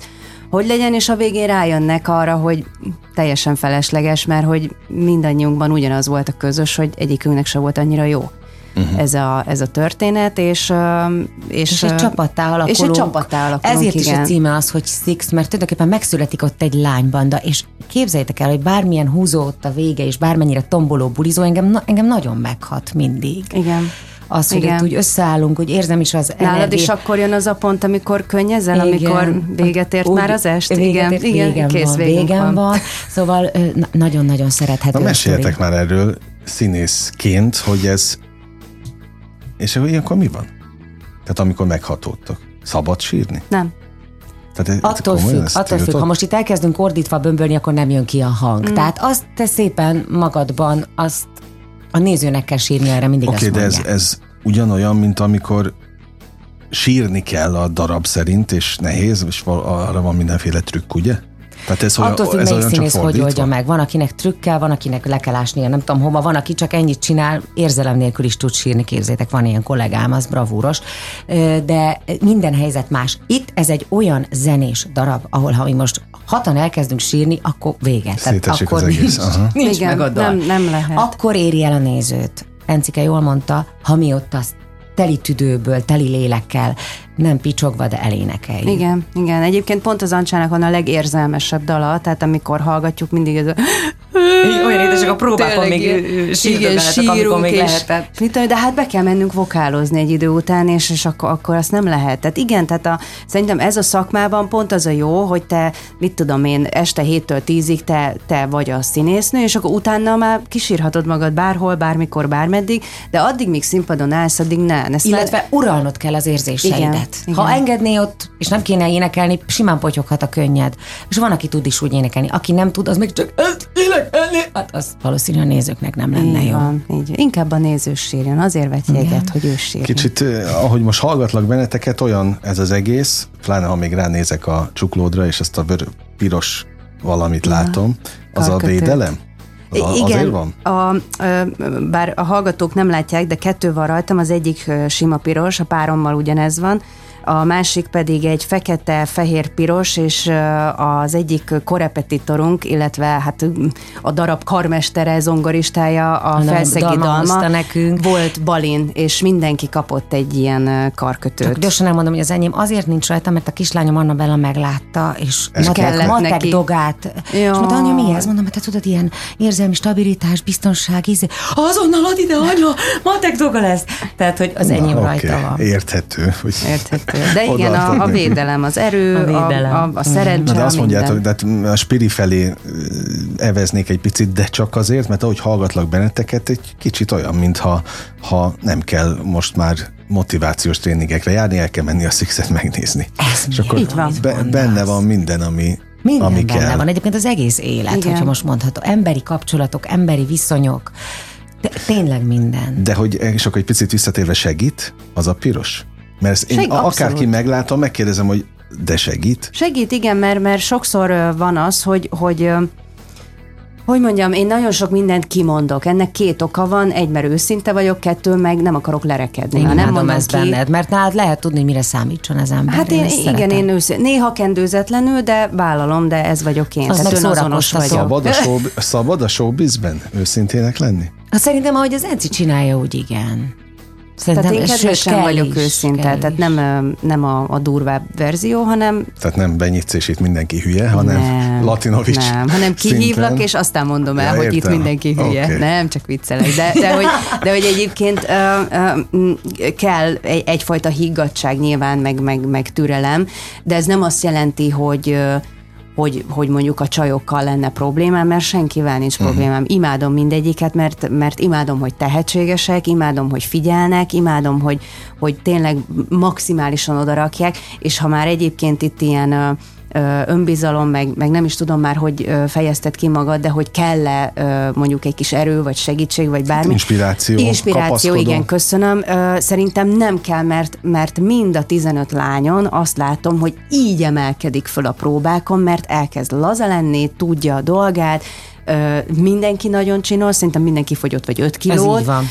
[SPEAKER 4] hogy legyen, és a végén rájönnek arra, hogy teljesen felesleges, mert hogy mindannyiunkban ugyanaz volt a közös, hogy egyikünknek se volt annyira jó. Uh-huh. Ez, a, ez a történet, és, és,
[SPEAKER 3] És egy csapattá alakulunk.
[SPEAKER 4] És egy csapattá alakulunk,
[SPEAKER 3] Ezért
[SPEAKER 4] igen.
[SPEAKER 3] is a címe az, hogy Six, mert tulajdonképpen megszületik ott egy lánybanda, és képzeljétek el, hogy bármilyen húzó ott a vége, és bármennyire tomboló bulizó, engem, engem nagyon meghat mindig.
[SPEAKER 4] Igen.
[SPEAKER 3] Az, hogy
[SPEAKER 4] Igen.
[SPEAKER 3] ott úgy összeállunk, hogy érzem is az
[SPEAKER 4] Nálad
[SPEAKER 3] energia-
[SPEAKER 4] is akkor jön az a pont, amikor könnyezel,
[SPEAKER 3] Igen.
[SPEAKER 4] amikor véget ért
[SPEAKER 3] Úgy-
[SPEAKER 4] már az est? Igen,
[SPEAKER 3] ért,
[SPEAKER 4] igen,
[SPEAKER 3] végem
[SPEAKER 4] kész,
[SPEAKER 3] van, végem van.
[SPEAKER 4] van.
[SPEAKER 3] Szóval nagyon-nagyon szerethető.
[SPEAKER 2] Na meséljetek már erről színészként, hogy ez... És ilyenkor mi van? Tehát amikor meghatódtok. Szabad sírni?
[SPEAKER 4] Nem.
[SPEAKER 2] Tehát ez,
[SPEAKER 3] Attól
[SPEAKER 2] komolyan
[SPEAKER 3] függ, attól függ. Ha most itt elkezdünk ordítva bömbölni, akkor nem jön ki a hang. Mm. Tehát azt te szépen magadban, azt a nézőnek kell sírni, erre mindig
[SPEAKER 2] Oké,
[SPEAKER 3] azt
[SPEAKER 2] de ez,
[SPEAKER 3] mondják.
[SPEAKER 2] ez ugyanolyan, mint amikor sírni kell a darab szerint, és nehéz, és arra van mindenféle trükk, ugye? Tehát ez,
[SPEAKER 3] Attól függ,
[SPEAKER 2] ez
[SPEAKER 3] melyik
[SPEAKER 2] olyan
[SPEAKER 3] színész hogy oldja meg. Van, akinek trükkel, van, akinek le kell ásnia, nem tudom hova, van, aki csak ennyit csinál, érzelem nélkül is tud sírni, képzétek, van ilyen kollégám, az bravúros, de minden helyzet más. Itt ez egy olyan zenés darab, ahol ha mi most hatan elkezdünk sírni, akkor vége.
[SPEAKER 2] Szétesik
[SPEAKER 3] akkor
[SPEAKER 2] az egész,
[SPEAKER 3] nincs,
[SPEAKER 2] aha.
[SPEAKER 3] nincs
[SPEAKER 4] Igen,
[SPEAKER 3] meg a dal.
[SPEAKER 4] nem- nem lehet.
[SPEAKER 3] Akkor éri el a nézőt. Encike jól mondta, ha mi ott azt teli tüdőből, teli lélekkel, nem picsogva, de elénekeljük.
[SPEAKER 4] Igen, igen. Egyébként pont az Ancsának van a legérzelmesebb dala, tehát amikor hallgatjuk, mindig ez a...
[SPEAKER 3] Olyan édesek a próbákon még sírdögáltak, amikor még
[SPEAKER 4] és,
[SPEAKER 3] lehetett.
[SPEAKER 4] mit tudom, de hát be kell mennünk vokálozni egy idő után, és, és akkor, akkor azt nem lehet. Tehát igen, tehát a, szerintem ez a szakmában pont az a jó, hogy te, mit tudom én, este 7-től 10-ig te, te vagy a színésznő, és akkor utána már kisírhatod magad bárhol, bármikor, bármeddig, de addig, míg színpadon állsz, addig ne. ne
[SPEAKER 3] Illetve uralnod kell az érzéseidet.
[SPEAKER 4] Igen, igen.
[SPEAKER 3] Ha engedné ott, és nem kéne énekelni, simán potyoghat a könnyed. És van, aki tud is úgy énekelni. Aki nem tud, az még csak ezt énekelni. Hát az valószínűleg a nézőknek nem lenne
[SPEAKER 4] így
[SPEAKER 3] jó.
[SPEAKER 4] van, így. Inkább a néző sírjon, azért vett jegyet, hogy ő sírjon.
[SPEAKER 2] Kicsit, eh, ahogy most hallgatlak benneteket, olyan ez az egész, pláne ha még ránézek a csuklódra, és ezt a vör, piros valamit látom, az a
[SPEAKER 4] karkötőt.
[SPEAKER 2] védelem? Az, a-
[SPEAKER 4] Igen,
[SPEAKER 2] azért van?
[SPEAKER 4] A, bár a hallgatók nem látják, de kettő van rajtam, az egyik sima piros, a párommal ugyanez van, a másik pedig egy fekete-fehér-piros, és ö, az egyik korepetitorunk, illetve hát a darab karmestere, zongoristája, a
[SPEAKER 3] Hanem
[SPEAKER 4] felszegi
[SPEAKER 3] dalma nekünk.
[SPEAKER 4] volt Balin, és mindenki kapott egy ilyen karkötőt.
[SPEAKER 3] Csak gyorsan elmondom, hogy az enyém azért nincs rajta, mert a kislányom Annabella meglátta, és
[SPEAKER 2] Ez
[SPEAKER 3] matek,
[SPEAKER 4] kellett
[SPEAKER 3] matek
[SPEAKER 4] neki.
[SPEAKER 3] dogát. És
[SPEAKER 4] Jaj.
[SPEAKER 3] mondta, anya, mi ez? Mondom, hát te tudod, ilyen érzelmi stabilitás, biztonság, íze. Azonnal ad ide, anya, matek doga lesz. Tehát, hogy az enyém
[SPEAKER 2] Na,
[SPEAKER 3] rajta
[SPEAKER 2] oké,
[SPEAKER 3] van.
[SPEAKER 2] Érthető. Hogy
[SPEAKER 4] Érthető. De igen, a, a védelem, az erő,
[SPEAKER 3] A
[SPEAKER 4] a,
[SPEAKER 3] védelem.
[SPEAKER 4] a, a szerencse,
[SPEAKER 2] Na de azt
[SPEAKER 4] a
[SPEAKER 2] mondjátok,
[SPEAKER 4] minden.
[SPEAKER 2] de hát a spiri felé eveznék egy picit, de csak azért, mert ahogy hallgatlak benneteket, egy kicsit olyan, mintha ha nem kell most már motivációs tréningekre járni, el kell menni a Sixet megnézni.
[SPEAKER 3] Ez
[SPEAKER 2] És
[SPEAKER 3] mi?
[SPEAKER 2] akkor
[SPEAKER 4] Így van.
[SPEAKER 2] be, benne van minden, ami,
[SPEAKER 3] Minden
[SPEAKER 2] ami
[SPEAKER 3] benne
[SPEAKER 2] kell.
[SPEAKER 3] van. Egyébként az egész élet,
[SPEAKER 4] Igen.
[SPEAKER 3] hogyha most mondható. Emberi kapcsolatok, emberi viszonyok. De tényleg minden.
[SPEAKER 2] De hogy, és akkor egy picit visszatérve segít, az a piros? Mert ezt én
[SPEAKER 4] Seg-
[SPEAKER 2] a-
[SPEAKER 4] abszolút.
[SPEAKER 2] akárki meglátom, megkérdezem, hogy de segít?
[SPEAKER 4] Segít, igen, mert, mert sokszor van az, hogy, hogy hogy mondjam, én nagyon sok mindent kimondok. Ennek két oka van, egy, mert őszinte vagyok, kettő, meg nem akarok lerekedni.
[SPEAKER 3] Én
[SPEAKER 4] Ha nem mondom
[SPEAKER 3] ezt
[SPEAKER 4] ki,
[SPEAKER 3] benned, mert nálad lehet tudni, mire számítson az ember.
[SPEAKER 4] Hát én,
[SPEAKER 3] ezt
[SPEAKER 4] igen,
[SPEAKER 3] szeretem.
[SPEAKER 4] én őszintén, néha kendőzetlenül, de vállalom, de ez vagyok én.
[SPEAKER 3] Az
[SPEAKER 4] Tehát
[SPEAKER 3] szórakoztató.
[SPEAKER 4] vagyok.
[SPEAKER 2] Szabad a, show, szabad a showbizben őszintének lenni?
[SPEAKER 3] Hát szerintem, ahogy az Enci csinálja, úgy igen.
[SPEAKER 4] Tehát
[SPEAKER 3] Szerintem,
[SPEAKER 4] én
[SPEAKER 3] sőt,
[SPEAKER 4] kedvesen
[SPEAKER 3] kell
[SPEAKER 4] vagyok
[SPEAKER 3] is,
[SPEAKER 4] őszinte,
[SPEAKER 3] kell
[SPEAKER 4] tehát nem, nem a, a durvább verzió, hanem
[SPEAKER 2] Tehát nem benyitsz, és itt mindenki hülye, hanem
[SPEAKER 4] nem,
[SPEAKER 2] Latinovics
[SPEAKER 4] Nem, hanem kihívlak,
[SPEAKER 2] szinten.
[SPEAKER 4] és aztán mondom el,
[SPEAKER 2] Ja,
[SPEAKER 4] hogy itt mindenki hülye.
[SPEAKER 2] Oké.
[SPEAKER 4] Nem, csak viccelek. De, de, hogy, de hogy egyébként ö, ö, m, kell egy, egyfajta higgadság nyilván, meg, meg, meg türelem, de ez nem azt jelenti, hogy ö, hogy, hogy mondjuk a csajokkal lenne problémám, mert senkivel nincs uh-huh. problémám. Imádom mindegyiket, mert, mert imádom, hogy tehetségesek, imádom, hogy figyelnek, imádom, hogy, hogy tényleg maximálisan odarakják, és ha már egyébként itt ilyen önbizalom, meg, meg nem is tudom már, hogy fejezted ki magad, de hogy kell-e mondjuk egy kis erő, vagy segítség, vagy bármi.
[SPEAKER 2] Inspiráció.
[SPEAKER 4] Inspiráció, igen, köszönöm. Szerintem nem kell, mert, mert mind a 15 lányon azt látom, hogy így emelkedik föl a próbákon, mert elkezd laza lenni, tudja a dolgát, mindenki nagyon csinál, szerintem mindenki fogyott vagy 5 kilót.
[SPEAKER 3] Ez így van.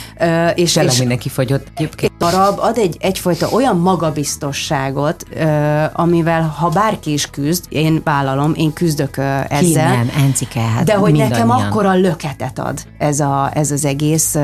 [SPEAKER 3] és, és mindenki fogyott
[SPEAKER 4] egyébként. darab ad egy, egyfajta olyan magabiztosságot, amivel ha bárki is küzd, én vállalom, én küzdök ezzel. Ki
[SPEAKER 3] nem, Encike, hát
[SPEAKER 4] De hogy nekem akkora löketet ad ez, a, ez az egész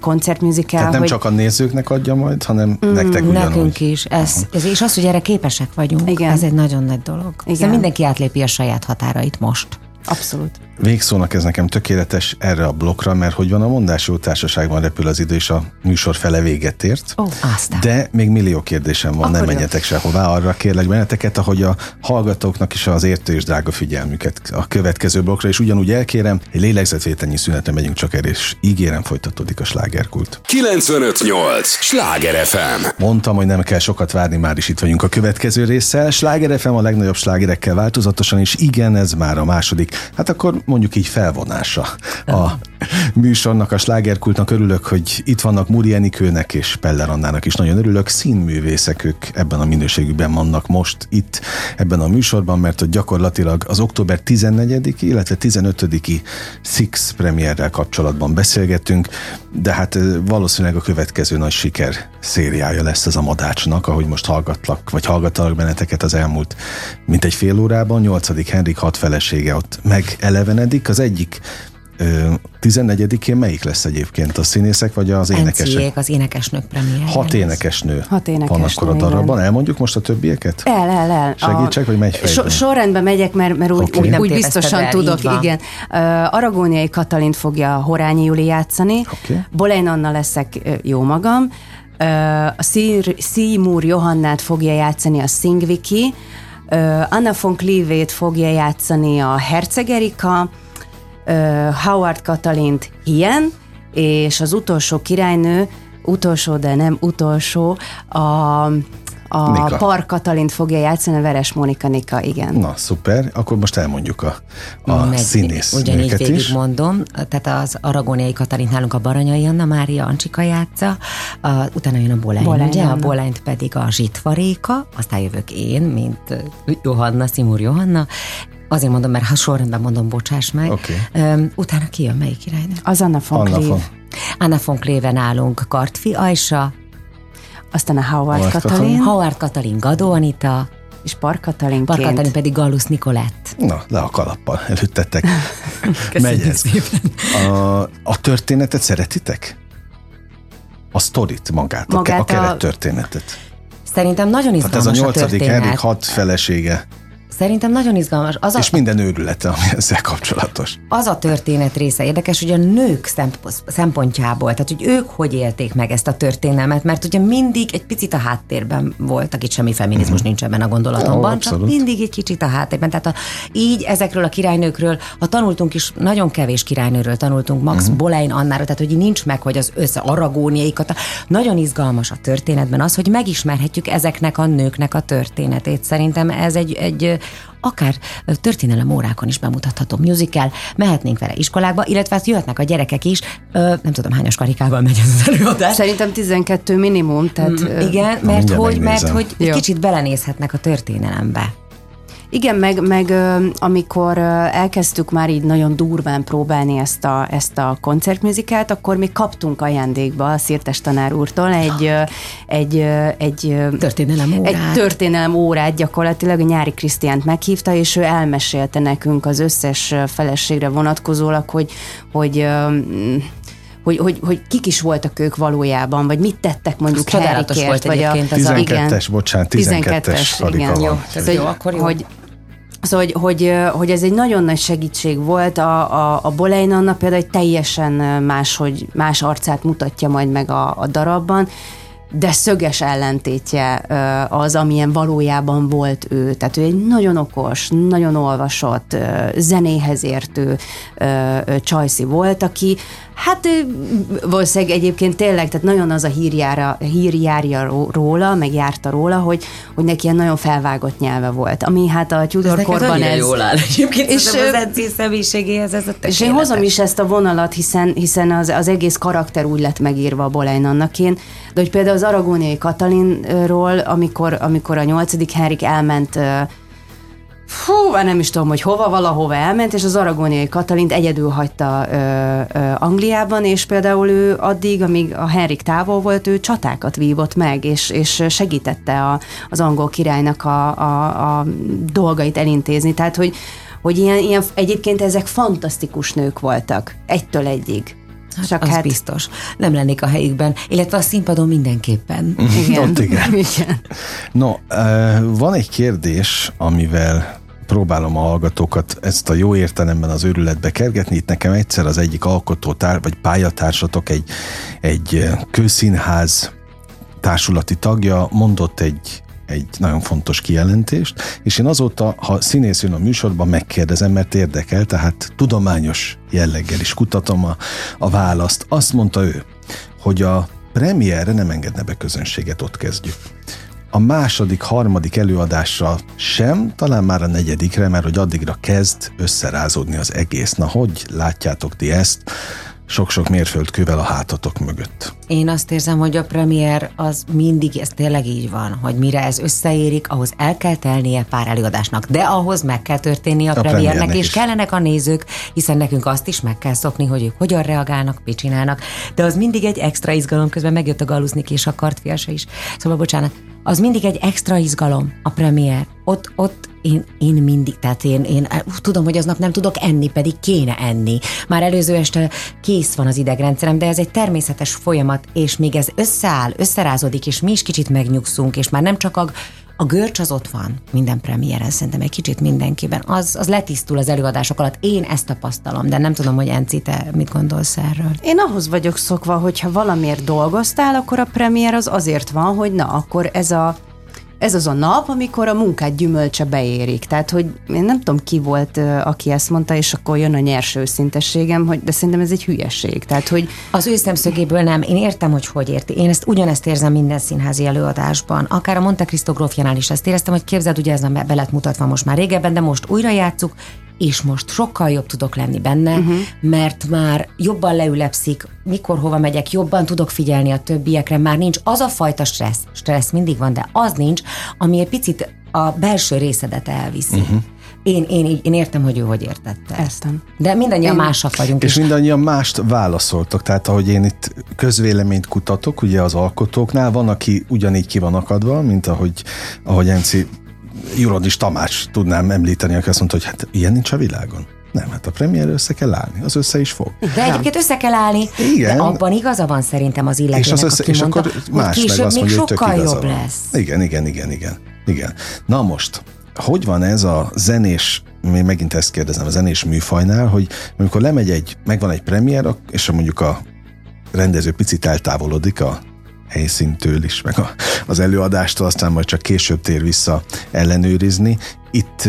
[SPEAKER 4] koncertműzikál.
[SPEAKER 2] Tehát nem
[SPEAKER 4] hogy...
[SPEAKER 2] csak a nézőknek adja majd, hanem mm, nektek ugyanúgy.
[SPEAKER 3] Nekünk is. Ez, ez, és az, hogy erre képesek vagyunk, Igen. ez egy nagyon nagy dolog. Igen. mindenki átlépi a saját határait most.
[SPEAKER 4] Abszolút.
[SPEAKER 2] Végszónak ez nekem tökéletes erre a blokkra, mert hogy van a mondás jó társaságban repül az idő, és a műsor fele véget ért.
[SPEAKER 3] Oh, aztán.
[SPEAKER 2] De még millió kérdésem van, Akkor nem menjetek sehová. Arra kérlek benneteket, ahogy a hallgatóknak is az értő és drága figyelmüket a következő blokkra, és ugyanúgy elkérem, egy lélegzetvételnyi szünetre megyünk csak erre, és ígérem, folytatódik a slágerkult.
[SPEAKER 1] 958! Sláger FM!
[SPEAKER 2] Mondtam, hogy nem kell sokat várni, már is itt vagyunk a következő résszel. Sláger FM a legnagyobb slágerekkel változatosan, és igen, ez már a második. Hát akkor mondjuk így felvonása a műsornak, a slágerkultnak. Örülök, hogy itt vannak Muri Enikőnek és Peller Annának is nagyon örülök. Színművészek ők ebben a minőségükben vannak most itt ebben a műsorban, mert hogy gyakorlatilag az október 14 illetve 15-i Six premierrel kapcsolatban beszélgettünk, de hát valószínűleg a következő nagy siker szériája lesz ez a Madácsnak, ahogy most hallgatlak, vagy hallgattalak benneteket az elmúlt mint egy fél órában. 8. Henrik hat felesége ott megelevenedik. Az egyik 14-én melyik lesz egyébként? A színészek vagy az énekesek?
[SPEAKER 3] Enciék, az énekesnők premier.
[SPEAKER 2] Hat énekesnő.
[SPEAKER 4] Hat énekesnő.
[SPEAKER 2] Van akkor a darabban. Igen. Elmondjuk most a többieket?
[SPEAKER 4] El, el, el.
[SPEAKER 2] Segítsek, vagy megy fejben?
[SPEAKER 4] So, sorrendben megyek, mert, mert úgy, okay. úgy, úgy biztosan el, tudok. Igen. Uh, Aragóniai Katalint fogja Horányi Juli játszani. Okay. Bolén Anna leszek jó magam. Uh, a Szímúr Johannát fogja játszani a Szingviki. Anna von Klívét fogja játszani a Herceg Erika Howard Katalint Hien, és az utolsó királynő, utolsó, de nem utolsó, a a Nika. Park Katalint fogja játszani, a Veres Monika Nika, igen.
[SPEAKER 2] Na, szuper. Akkor most elmondjuk a, a Meg, színész Ugyanígy végig is.
[SPEAKER 3] mondom, tehát az aragóniai Katalint nálunk a Baranyai Anna Mária Ancsika játsza, a, utána jön a Bolány, Bolány ugye? Anna. A Bolányt pedig a Zsitvaréka, aztán jövök én, mint Johanna, Szimúr Johanna, Azért mondom, mert ha sorrendben mondom, bocsáss meg. Okay. Um, utána ki jön, melyik királynő?
[SPEAKER 4] Az Anna von Anna Von.
[SPEAKER 3] Anna von Kléven állunk, Kartfi Ajsa.
[SPEAKER 4] Aztán a Howard, Howard Katalin.
[SPEAKER 3] Howard Katalin, Gadó Anita.
[SPEAKER 4] És Park Katalin
[SPEAKER 3] Park Katalin pedig Gallus Nikolett.
[SPEAKER 2] Na, le a kalappal, előttetek. Megy ez. A, a történetet szeretitek? A sztorit magát, magát a, a keret történetet.
[SPEAKER 3] Szerintem nagyon izgalmas
[SPEAKER 2] Tehát ez a nyolcadik
[SPEAKER 3] Henrik
[SPEAKER 2] hat felesége
[SPEAKER 3] Szerintem nagyon izgalmas.
[SPEAKER 2] Az és a, minden őrülete, ami ezzel kapcsolatos.
[SPEAKER 3] Az a történet része érdekes, hogy a nők szempontjából, tehát hogy ők hogy élték meg ezt a történelmet, mert ugye mindig egy picit a háttérben voltak, itt semmi feminizmus uh-huh. nincs ebben a gondolatomban, oh, csak mindig egy kicsit a háttérben. Tehát a, így ezekről a királynőkről, ha tanultunk is, nagyon kevés királynőről tanultunk, Max uh-huh. Bolein Annára, tehát hogy nincs meg, hogy az össze aragóniaikat. Nagyon izgalmas a történetben az, hogy megismerhetjük ezeknek a nőknek a történetét. Szerintem ez egy, egy akár történelem órákon is bemutatható musical, mehetnénk vele iskolákba, illetve hát jöhetnek a gyerekek is, nem tudom hányas karikával megy ez az előadás.
[SPEAKER 4] Szerintem 12 minimum, tehát...
[SPEAKER 3] Mm, igen, mert hogy, mert hogy egy kicsit belenézhetnek a történelembe.
[SPEAKER 4] Igen, meg, meg amikor elkezdtük már így nagyon durván próbálni ezt a, ezt a koncertműzikát, akkor mi kaptunk ajándékba a Szirtes tanár úrtól egy, egy, egy
[SPEAKER 3] történelem órát.
[SPEAKER 4] Egy történelem órát gyakorlatilag, a Nyári Krisztiánt meghívta, és ő elmesélte nekünk az összes feleségre vonatkozólag, hogy, hogy hogy, hogy, hogy kik is voltak ők valójában, vagy mit tettek mondjuk
[SPEAKER 3] Csodálatos volt
[SPEAKER 4] vagy
[SPEAKER 3] a,
[SPEAKER 2] az 12-es, bocsánat, 12-es, 12-es igen, jó,
[SPEAKER 3] jó, akkor jó.
[SPEAKER 4] Hogy, Szóval, hogy, hogy, hogy ez egy nagyon nagy segítség volt. A, a, a Bolein Anna például egy teljesen más, hogy más arcát mutatja majd meg a, a darabban, de szöges ellentétje az, amilyen valójában volt ő. Tehát ő egy nagyon okos, nagyon olvasott, zenéhez értő csajszi volt, aki Hát valószínűleg egyébként tényleg, tehát nagyon az a hír, jára, hír járja róla, meg járta róla, hogy, hogy neki ilyen nagyon felvágott nyelve volt, ami hát a Tudor ez korban ez...
[SPEAKER 3] jól áll egyébként és az edzés személyiségéhez ez a
[SPEAKER 4] És én hozom is ezt a vonalat, hiszen, hiszen az, az egész karakter úgy lett megírva a Boleyn én, de hogy például az Aragóniai Katalinról, amikor, amikor a nyolcadik Henrik elment Fú, nem is tudom, hogy hova, valahova elment, és az aragóniai Katalint egyedül hagyta ö, ö, Angliában, és például ő addig, amíg a Henrik távol volt, ő csatákat vívott meg, és, és segítette a, az angol királynak a, a, a dolgait elintézni. Tehát, hogy, hogy ilyen, ilyen, egyébként ezek fantasztikus nők voltak, egytől egyig.
[SPEAKER 3] Hát Csak az hát... biztos. Nem lennék a helyükben, illetve a színpadon mindenképpen.
[SPEAKER 2] Igen. Ott igen. igen. No, van egy kérdés, amivel próbálom a hallgatókat ezt a jó értelemben az őrületbe kergetni. Itt nekem egyszer az egyik alkotótár, vagy pályatársatok, egy, egy közszínház társulati tagja mondott egy egy nagyon fontos kijelentést, és én azóta, ha színész jön a műsorban, megkérdezem, mert érdekel, tehát tudományos jelleggel is kutatom a, a választ. Azt mondta ő, hogy a premierre nem engedne be közönséget, ott kezdjük. A második, harmadik előadásra sem, talán már a negyedikre, mert hogy addigra kezd összerázódni az egész. Na, hogy látjátok ti ezt? Sok-sok mérföldkővel a hátatok mögött.
[SPEAKER 3] Én azt érzem, hogy a premier az mindig, ez tényleg így van, hogy mire ez összeérik, ahhoz el kell telnie pár előadásnak, de ahhoz meg kell történni a, a premiernek, premiernek, és is. kellenek a nézők, hiszen nekünk azt is meg kell szokni, hogy ők hogyan reagálnak, mit csinálnak, de az mindig egy extra izgalom, közben megjött a Galusznik és a kartfiasa is. Szóval bocsánat, az mindig egy extra izgalom, a premier. Ott, ott én, én mindig, tehát én, én tudom, hogy aznap nem tudok enni, pedig kéne enni. Már előző este kész van az idegrendszerem, de ez egy természetes folyamat, és még ez összeáll, összerázódik, és mi is kicsit megnyugszunk, és már nem csak a, a görcs az ott van minden premiéren, szerintem egy kicsit mindenkiben. Az, az letisztul az előadások alatt. Én ezt tapasztalom, de nem tudom, hogy Enci, te mit gondolsz erről?
[SPEAKER 4] Én ahhoz vagyok szokva, hogyha valamiért dolgoztál, akkor a premier az azért van, hogy na, akkor ez a ez az a nap, amikor a munkát gyümölcse beérik. Tehát, hogy én nem tudom ki volt, aki ezt mondta, és akkor jön a nyers őszintességem, hogy, de szerintem ez egy hülyeség. Tehát, hogy...
[SPEAKER 3] Az ő szemszögéből nem. Én értem, hogy hogy érti. Én ezt ugyanezt érzem minden színházi előadásban. Akár a Monte Cristo grófjánál is ezt éreztem, hogy képzeld, ugye ez nem be lett mutatva most már régebben, de most újra játszuk, és most sokkal jobb tudok lenni benne, uh-huh. mert már jobban leülepszik, mikor hova megyek, jobban tudok figyelni a többiekre, már nincs az a fajta stressz, stressz mindig van, de az nincs, ami egy picit a belső részedet elviszi. Uh-huh. Én, én, én értem, hogy ő hogy értette.
[SPEAKER 4] Értem.
[SPEAKER 3] De mindannyian én... másak vagyunk.
[SPEAKER 2] És is. mindannyian mást válaszoltok. Tehát ahogy én itt közvéleményt kutatok, ugye az alkotóknál, van, aki ugyanígy ki van akadva, mint ahogy, ahogy Enci Jurodis Tamás tudnám említeni, aki azt mondta, hogy hát ilyen nincs a világon. Nem, hát a premier össze kell állni, az össze is fog.
[SPEAKER 3] De egyébként össze kell állni, Igen. de abban igaza van szerintem az illetőnek, és, az össze, aki és mondta, akkor más hogy meg azt mondja, hogy sokkal jobb van. lesz.
[SPEAKER 2] Igen, igen, igen, igen, igen. Na most, hogy van ez a zenés, még megint ezt kérdezem, a zenés műfajnál, hogy amikor lemegy egy, megvan egy premier, és mondjuk a rendező picit eltávolodik a helyszíntől is, meg a, az előadástól, aztán majd csak később tér vissza ellenőrizni. Itt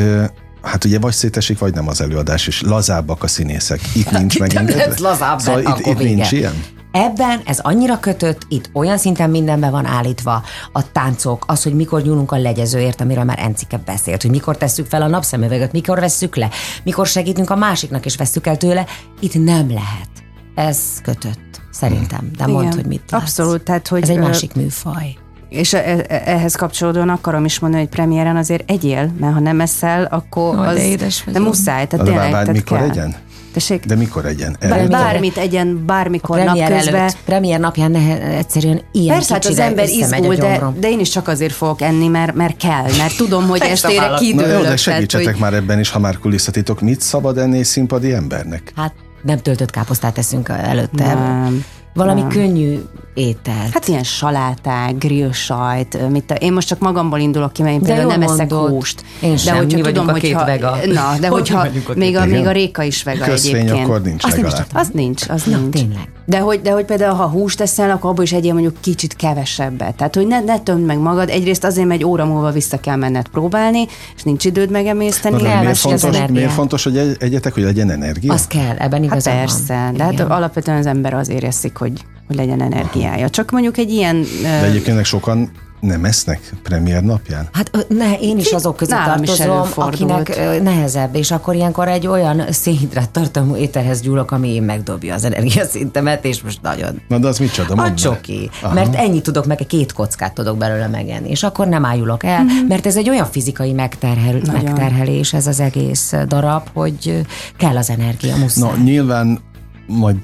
[SPEAKER 2] hát ugye vagy szétesik, vagy nem az előadás, és lazábbak a színészek. Itt nincs megint.
[SPEAKER 3] Ez lazább,
[SPEAKER 2] szóval itt, itt nincs ilyen.
[SPEAKER 3] Ebben ez annyira kötött, itt olyan szinten mindenben van állítva, a táncok, az, hogy mikor nyúlunk a legyezőért, amiről már Encike beszélt, hogy mikor tesszük fel a napszemüveget, mikor vesszük le, mikor segítünk a másiknak és vesszük el tőle, itt nem lehet. Ez kötött. Szerintem. De mondd, hogy mit látsz.
[SPEAKER 4] Abszolút. Tehát, hogy
[SPEAKER 3] Ez egy másik műfaj.
[SPEAKER 4] És e, e, ehhez kapcsolódóan akarom is mondani, hogy premiéren azért egyél, mert ha nem eszel, akkor
[SPEAKER 3] az...
[SPEAKER 4] De
[SPEAKER 3] édes
[SPEAKER 4] De muszáj, tehát tényleg,
[SPEAKER 2] tehát mikor kell. egyen?
[SPEAKER 4] Tessék?
[SPEAKER 2] De mikor egyen?
[SPEAKER 4] Bár, bármit egyen, bármikor
[SPEAKER 3] premier
[SPEAKER 4] napközben.
[SPEAKER 3] Előtt, premier napján nehe, egyszerűen ilyen
[SPEAKER 4] Persze, hát az ember izgul, de, de én is csak azért fogok enni, mert, mert kell, mert tudom, hogy estére kidőlök. Na jó,
[SPEAKER 2] de segítsetek tehát, hogy... már ebben is, ha már kulisszatitok. Mit szabad enni egy színpadi embernek?
[SPEAKER 3] Hát nem töltött káposztát teszünk előtte. Nem. Valami nem. könnyű étel.
[SPEAKER 4] Hát ilyen saláták, grill sajt, mit én most csak magamból indulok ki, mert én például nem eszek húst.
[SPEAKER 3] Én de sem, hogyha mi tudom, hogy ha, vega.
[SPEAKER 4] Na, de hogyha még a, még a réka is vega
[SPEAKER 2] Közfény
[SPEAKER 4] egyébként.
[SPEAKER 2] akkor nincs
[SPEAKER 4] az nincs, az nincs, az
[SPEAKER 3] Na,
[SPEAKER 4] nincs.
[SPEAKER 3] tényleg.
[SPEAKER 4] De hogy, de hogy például, ha húst teszel, akkor abból is egyél mondjuk kicsit kevesebbet. Tehát, hogy ne, ne tömd meg magad. Egyrészt azért, mert egy óra múlva vissza kell menned próbálni, és nincs időd megemészteni.
[SPEAKER 2] Na, miért, fontos, miért fontos, hogy egy- egyetek, hogy legyen energia?
[SPEAKER 3] Az kell, ebben
[SPEAKER 4] Hát
[SPEAKER 3] igazad van.
[SPEAKER 4] persze, de hát
[SPEAKER 3] Igen.
[SPEAKER 4] alapvetően az ember azért eszik, hogy, hogy legyen energiája. Csak mondjuk egy ilyen...
[SPEAKER 2] De egyébként sokan nem esznek premier napján?
[SPEAKER 3] Hát ne, én is azok közé
[SPEAKER 4] Nálam
[SPEAKER 3] tartozom, akinek nehezebb, és akkor ilyenkor egy olyan szénhidrát tartalmú ételhez gyúlok, ami én megdobja az energiaszintemet, és most nagyon
[SPEAKER 2] Na de az micsoda?
[SPEAKER 3] a csoki.
[SPEAKER 2] Aha.
[SPEAKER 3] Mert ennyit tudok meg, két kockát tudok belőle megenni, és akkor nem ájulok el, mert ez egy olyan fizikai megterhel.
[SPEAKER 4] Nagyon.
[SPEAKER 3] megterhelés ez az egész darab, hogy kell az energia, muszáj.
[SPEAKER 2] Na, nyilván majd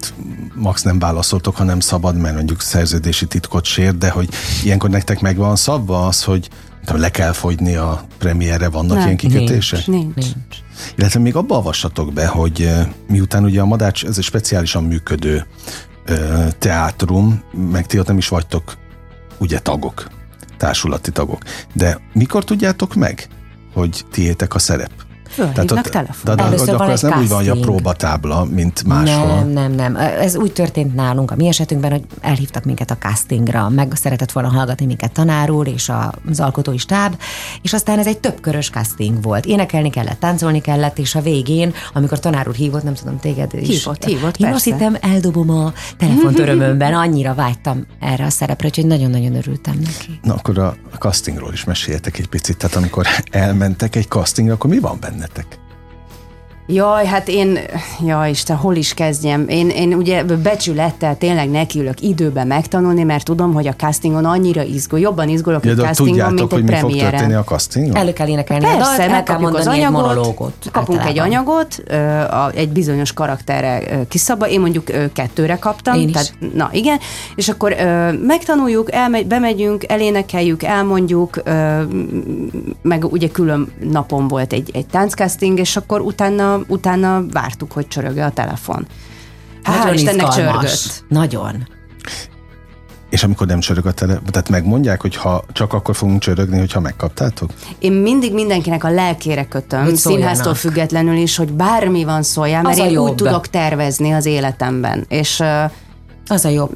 [SPEAKER 2] max nem válaszoltok, ha nem szabad, mert mondjuk szerződési titkot sér, de hogy ilyenkor nektek meg van szabva az, hogy tudom, le kell fogyni a premierre, vannak
[SPEAKER 4] Nem,
[SPEAKER 2] ilyen kikötések?
[SPEAKER 4] Nincs.
[SPEAKER 3] Nincs.
[SPEAKER 2] Illetve még abba avassatok be, hogy miután ugye a Madács, ez egy speciálisan működő teátrum, meg ti ott nem is vagytok ugye tagok, társulati tagok. De mikor tudjátok meg, hogy tiétek a szerep?
[SPEAKER 4] Fölhívnak
[SPEAKER 2] de,
[SPEAKER 4] telefon.
[SPEAKER 2] de, de,
[SPEAKER 3] Először
[SPEAKER 2] de
[SPEAKER 3] van
[SPEAKER 2] akkor ez nem úgy van, hogy a
[SPEAKER 3] casting.
[SPEAKER 2] próbatábla, mint máshol.
[SPEAKER 3] Nem, nem, nem. Ez úgy történt nálunk, a mi esetünkben, hogy elhívtak minket a castingra, meg szeretett volna hallgatni minket tanár úr és a- az alkotói stáb, és aztán ez egy többkörös casting volt. Énekelni kellett, táncolni kellett, és a végén, amikor tanár úr hívott, nem tudom, téged is.
[SPEAKER 4] Hívott, hívott,
[SPEAKER 3] Én
[SPEAKER 4] persze.
[SPEAKER 3] azt hittem, eldobom a telefont örömömben, annyira vágytam erre a szerepre, úgyhogy nagyon-nagyon örültem neki.
[SPEAKER 2] Na akkor a castingról is meséljetek egy picit. Tehát amikor elmentek egy castingra, akkor mi van bennetek?
[SPEAKER 4] Jaj, hát én, jaj Isten, hol is kezdjem? Én, én ugye becsülettel tényleg nekiülök időben megtanulni, mert tudom, hogy a castingon annyira izgul, jobban izgulok
[SPEAKER 2] Ja,
[SPEAKER 4] egy
[SPEAKER 2] de
[SPEAKER 4] castingon,
[SPEAKER 2] tudjátok,
[SPEAKER 4] mint
[SPEAKER 2] hogy
[SPEAKER 4] egy
[SPEAKER 2] mi fog történni a castingon?
[SPEAKER 3] Elő kell énekelni a
[SPEAKER 4] Persze,
[SPEAKER 3] dalt, el kell
[SPEAKER 4] megkapjuk az
[SPEAKER 3] mondani egy
[SPEAKER 4] anyagot,
[SPEAKER 3] monológot.
[SPEAKER 4] kapunk egy
[SPEAKER 3] általában.
[SPEAKER 4] anyagot, ö, a, egy bizonyos karakterre ö, kiszabva, én mondjuk kettőre kaptam,
[SPEAKER 3] Én is.
[SPEAKER 4] tehát na igen, és akkor megtanuljuk, elmegy, bemegyünk, elénekeljük, elmondjuk, meg ugye külön napon volt egy, egy tánccasting, és akkor utána, utána vártuk, hogy csörögje a telefon. Hál'
[SPEAKER 3] Nagyon
[SPEAKER 4] Istennek csörgött.
[SPEAKER 3] Nagyon.
[SPEAKER 2] És amikor nem csörög a tele, tehát megmondják, hogy ha csak akkor fogunk csörögni, hogyha megkaptátok?
[SPEAKER 4] Én mindig mindenkinek a lelkére kötöm,
[SPEAKER 3] Hogy
[SPEAKER 4] színháztól függetlenül is, hogy bármi van szóljál, mert én úgy
[SPEAKER 3] jobb.
[SPEAKER 4] tudok tervezni az életemben. És ö,
[SPEAKER 3] Az a jobb.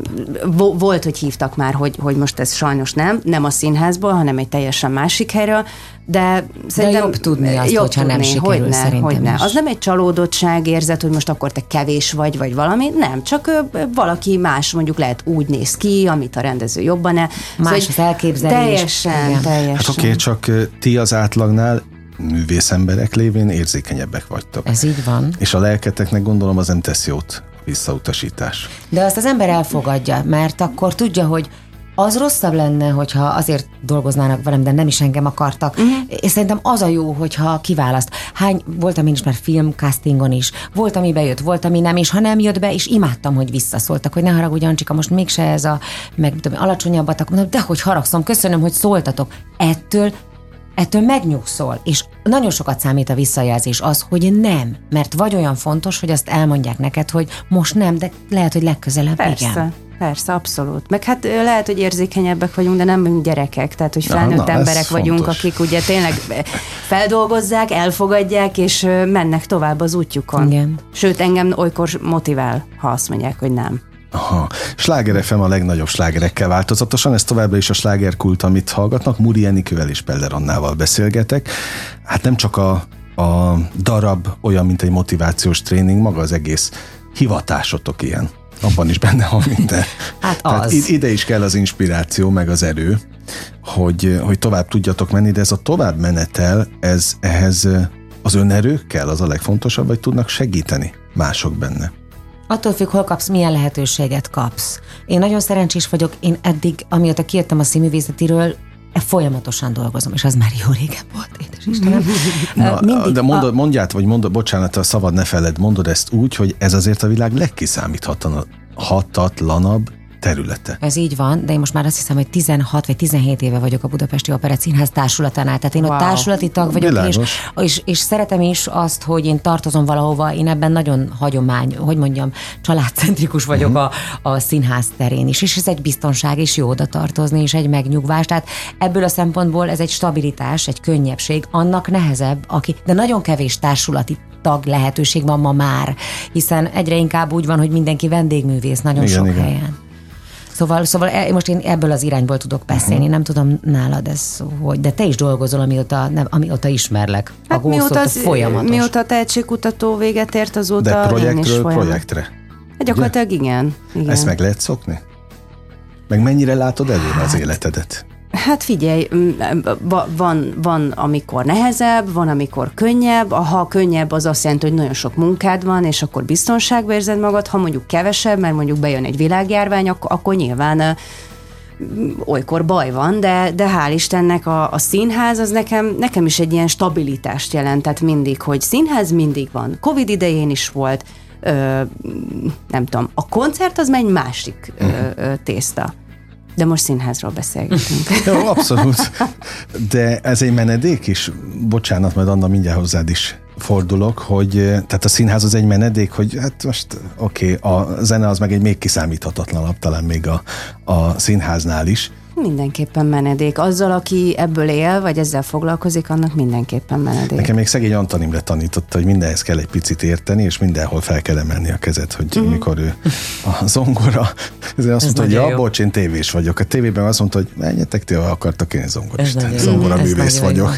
[SPEAKER 4] vo- volt, hogy hívtak már, hogy, hogy most ez sajnos nem, nem a színházból, hanem egy teljesen másik helyről, de szerintem...
[SPEAKER 3] jobb tudni azt, hogyha nem sikerül,
[SPEAKER 4] hogyne,
[SPEAKER 3] szerintem
[SPEAKER 4] hogyne.
[SPEAKER 3] is.
[SPEAKER 4] Az nem egy csalódottság érzet, hogy most akkor te kevés vagy, vagy valami, nem, csak valaki más mondjuk lehet úgy néz ki, amit a rendező jobban el.
[SPEAKER 3] Más
[SPEAKER 4] hogy
[SPEAKER 3] az elképzelés.
[SPEAKER 4] Teljesen,
[SPEAKER 3] Igen.
[SPEAKER 4] teljesen.
[SPEAKER 2] Hát oké, csak ti az átlagnál művészemberek lévén érzékenyebbek vagytok.
[SPEAKER 3] Ez így van.
[SPEAKER 2] És a lelketeknek gondolom az nem tesz jót visszautasítás.
[SPEAKER 3] De azt az ember elfogadja, mert akkor tudja, hogy az rosszabb lenne, hogyha azért dolgoznának velem, de nem is engem akartak. Uh-huh. És szerintem az a jó, hogyha kiválaszt. Hány, voltam én is már filmcastingon is, volt, ami bejött, volt, ami nem, és ha nem jött be, és imádtam, hogy visszaszóltak, hogy ne haragudj, Ancsika, most mégse ez a, meg tudom, alacsonyabbat, akkor mondom, de hogy haragszom, köszönöm, hogy szóltatok. Ettől ettől megnyugszol, és nagyon sokat számít a visszajelzés az, hogy nem, mert vagy olyan fontos, hogy azt elmondják neked, hogy most nem, de lehet, hogy legközelebb
[SPEAKER 4] Persze,
[SPEAKER 3] igen.
[SPEAKER 4] persze, abszolút. Meg hát lehet, hogy érzékenyebbek vagyunk, de nem vagyunk gyerekek, tehát hogy
[SPEAKER 2] Na,
[SPEAKER 4] felnőtt
[SPEAKER 2] na, ez
[SPEAKER 4] emberek vagyunk,
[SPEAKER 2] fontos.
[SPEAKER 4] akik ugye tényleg feldolgozzák, elfogadják, és mennek tovább az útjukon.
[SPEAKER 3] Igen.
[SPEAKER 4] Sőt, engem olykor motivál, ha azt mondják, hogy nem.
[SPEAKER 2] Aha. Sláger FM a legnagyobb slágerekkel változatosan, ez továbbra is a slágerkult, amit hallgatnak. Muri Enikővel és Peller Annával beszélgetek. Hát nem csak a, a darab olyan, mint egy motivációs tréning, maga az egész hivatásotok ilyen. Abban is benne van minden.
[SPEAKER 3] Hát
[SPEAKER 2] Tehát
[SPEAKER 3] az.
[SPEAKER 2] i- ide is kell az inspiráció, meg az erő, hogy, hogy tovább tudjatok menni, de ez a tovább menetel, ez ehhez az önerő kell, az a legfontosabb, vagy tudnak segíteni mások benne.
[SPEAKER 3] Attól függ, hol kapsz, milyen lehetőséget kapsz. Én nagyon szerencsés vagyok, én eddig, amióta kijöttem a színművészetiről, e folyamatosan dolgozom, és az már jó régen volt, édes Istenem.
[SPEAKER 2] Na,
[SPEAKER 3] Mindig
[SPEAKER 2] de
[SPEAKER 3] a-
[SPEAKER 2] mondod, mondját, vagy mondod, bocsánat, a szabad ne feled, mondod ezt úgy, hogy ez azért a világ legkiszámíthatatlanabb területe.
[SPEAKER 3] Ez így van, de én most már azt hiszem, hogy 16 vagy 17 éve vagyok a Budapesti Operett Színház társulatánál. Tehát én ott
[SPEAKER 4] Wow.
[SPEAKER 3] társulati tag vagyok, és, és, és szeretem is azt, hogy én tartozom valahova, én ebben nagyon hagyomány, hogy mondjam, családcentrikus vagyok uh-huh. a, a színház terén is, és ez egy biztonság, és jó oda tartozni, és egy megnyugvás. Tehát ebből a szempontból ez egy stabilitás, egy könnyebbség, annak nehezebb, aki, de nagyon kevés társulati tag lehetőség van ma már, hiszen egyre inkább úgy van, hogy mindenki vendégművész nagyon
[SPEAKER 2] Igen,
[SPEAKER 3] sok
[SPEAKER 2] igen.
[SPEAKER 3] helyen. Szóval, szóval e- most én ebből az irányból tudok beszélni,
[SPEAKER 2] Mhm.
[SPEAKER 3] nem tudom nálad ez hogy, de te is dolgozol, amióta, nem, amióta ismerlek.
[SPEAKER 4] Hát
[SPEAKER 3] a
[SPEAKER 4] mióta, az,
[SPEAKER 3] folyamatos.
[SPEAKER 4] mióta a tehetségkutató véget ért, azóta
[SPEAKER 2] De
[SPEAKER 4] én is
[SPEAKER 2] projektről projektre.
[SPEAKER 4] Hát gyakorlatilag igen. igen.
[SPEAKER 2] Ezt meg lehet szokni? Meg mennyire látod előre az életedet?
[SPEAKER 4] Hát figyelj, va- van, van, amikor nehezebb, van, amikor könnyebb. Ha könnyebb, az azt jelenti, hogy nagyon sok munkád van, és akkor biztonságban érzed magad. Ha mondjuk kevesebb, mert mondjuk bejön egy világjárvány, ak- akkor nyilván olykor baj van, de, de hál' Istennek a, a színház az nekem, nekem is egy ilyen stabilitást jelentett mindig, hogy színház mindig van. Covid idején is volt, ö, nem tudom, a koncert az már egy másik ö, ö, tészta. De most színházról beszélgetünk.
[SPEAKER 2] Jó, abszolút. De ez egy menedék is? Bocsánat, majd Anna mindjárt hozzád is fordulok, hogy eh, tehát a színház az egy menedék, hogy hát most oké, okay, a zene az meg egy még kiszámíthatatlanabb talán még a, a színháznál is.
[SPEAKER 4] Mindenképpen menedék. Azzal, aki ebből él, vagy ezzel foglalkozik, annak mindenképpen menedék.
[SPEAKER 2] Nekem még szegény Antal Imre tanította, hogy mindenhez kell egy picit érteni, és mindenhol fel kell emelni a kezed, hogy mm. mikor ő a zongora. Ezért azt mondta, hogy ja,
[SPEAKER 3] jó.
[SPEAKER 2] bocs, én tévés vagyok. A tévében azt mondta, hogy menjetek ti, akartak, én
[SPEAKER 3] jó.
[SPEAKER 2] zongora
[SPEAKER 3] Ez
[SPEAKER 2] művész
[SPEAKER 3] nagyon jó.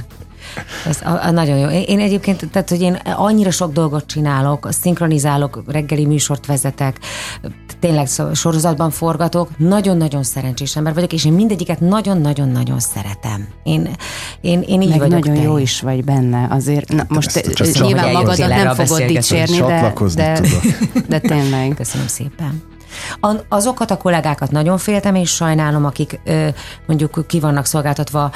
[SPEAKER 3] Ez a, a nagyon jó. Én, én egyébként, tehát, hogy én annyira sok dolgot csinálok, szinkronizálok, reggeli műsort vezetek, tényleg sorozatban forgatok, nagyon-nagyon szerencsés ember vagyok, és én mindegyiket nagyon-nagyon-nagyon szeretem. Én, én, én így
[SPEAKER 4] Meg
[SPEAKER 3] vagyok
[SPEAKER 4] nagyon jó
[SPEAKER 3] teljes.
[SPEAKER 4] is vagy benne. Azért, na, most
[SPEAKER 2] ezt
[SPEAKER 4] te, nyilván magadat nem fogod dicsérni, de, de,
[SPEAKER 2] tudok.
[SPEAKER 4] de tényleg.
[SPEAKER 3] Köszönöm szépen. Azokat a kollégákat nagyon féltem és sajnálom, akik ö, mondjuk ki vannak szolgáltatva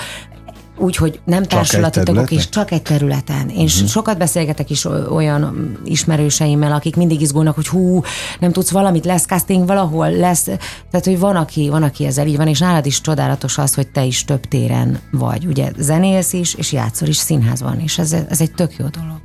[SPEAKER 3] úgy, hogy nem társulati
[SPEAKER 2] egy
[SPEAKER 3] tagok,
[SPEAKER 2] területen?
[SPEAKER 3] és csak egy területen. És uh-huh. sokat beszélgetek is olyan ismerőseimmel, akik mindig izgulnak, hogy hú, nem tudsz valamit, lesz casting valahol, lesz. Tehát, hogy van, aki, van, aki ezzel így van, és nálad is csodálatos az, hogy te is több téren vagy. Ugye zenélsz is, és játszol is színházban, és ez, ez egy tök jó dolog.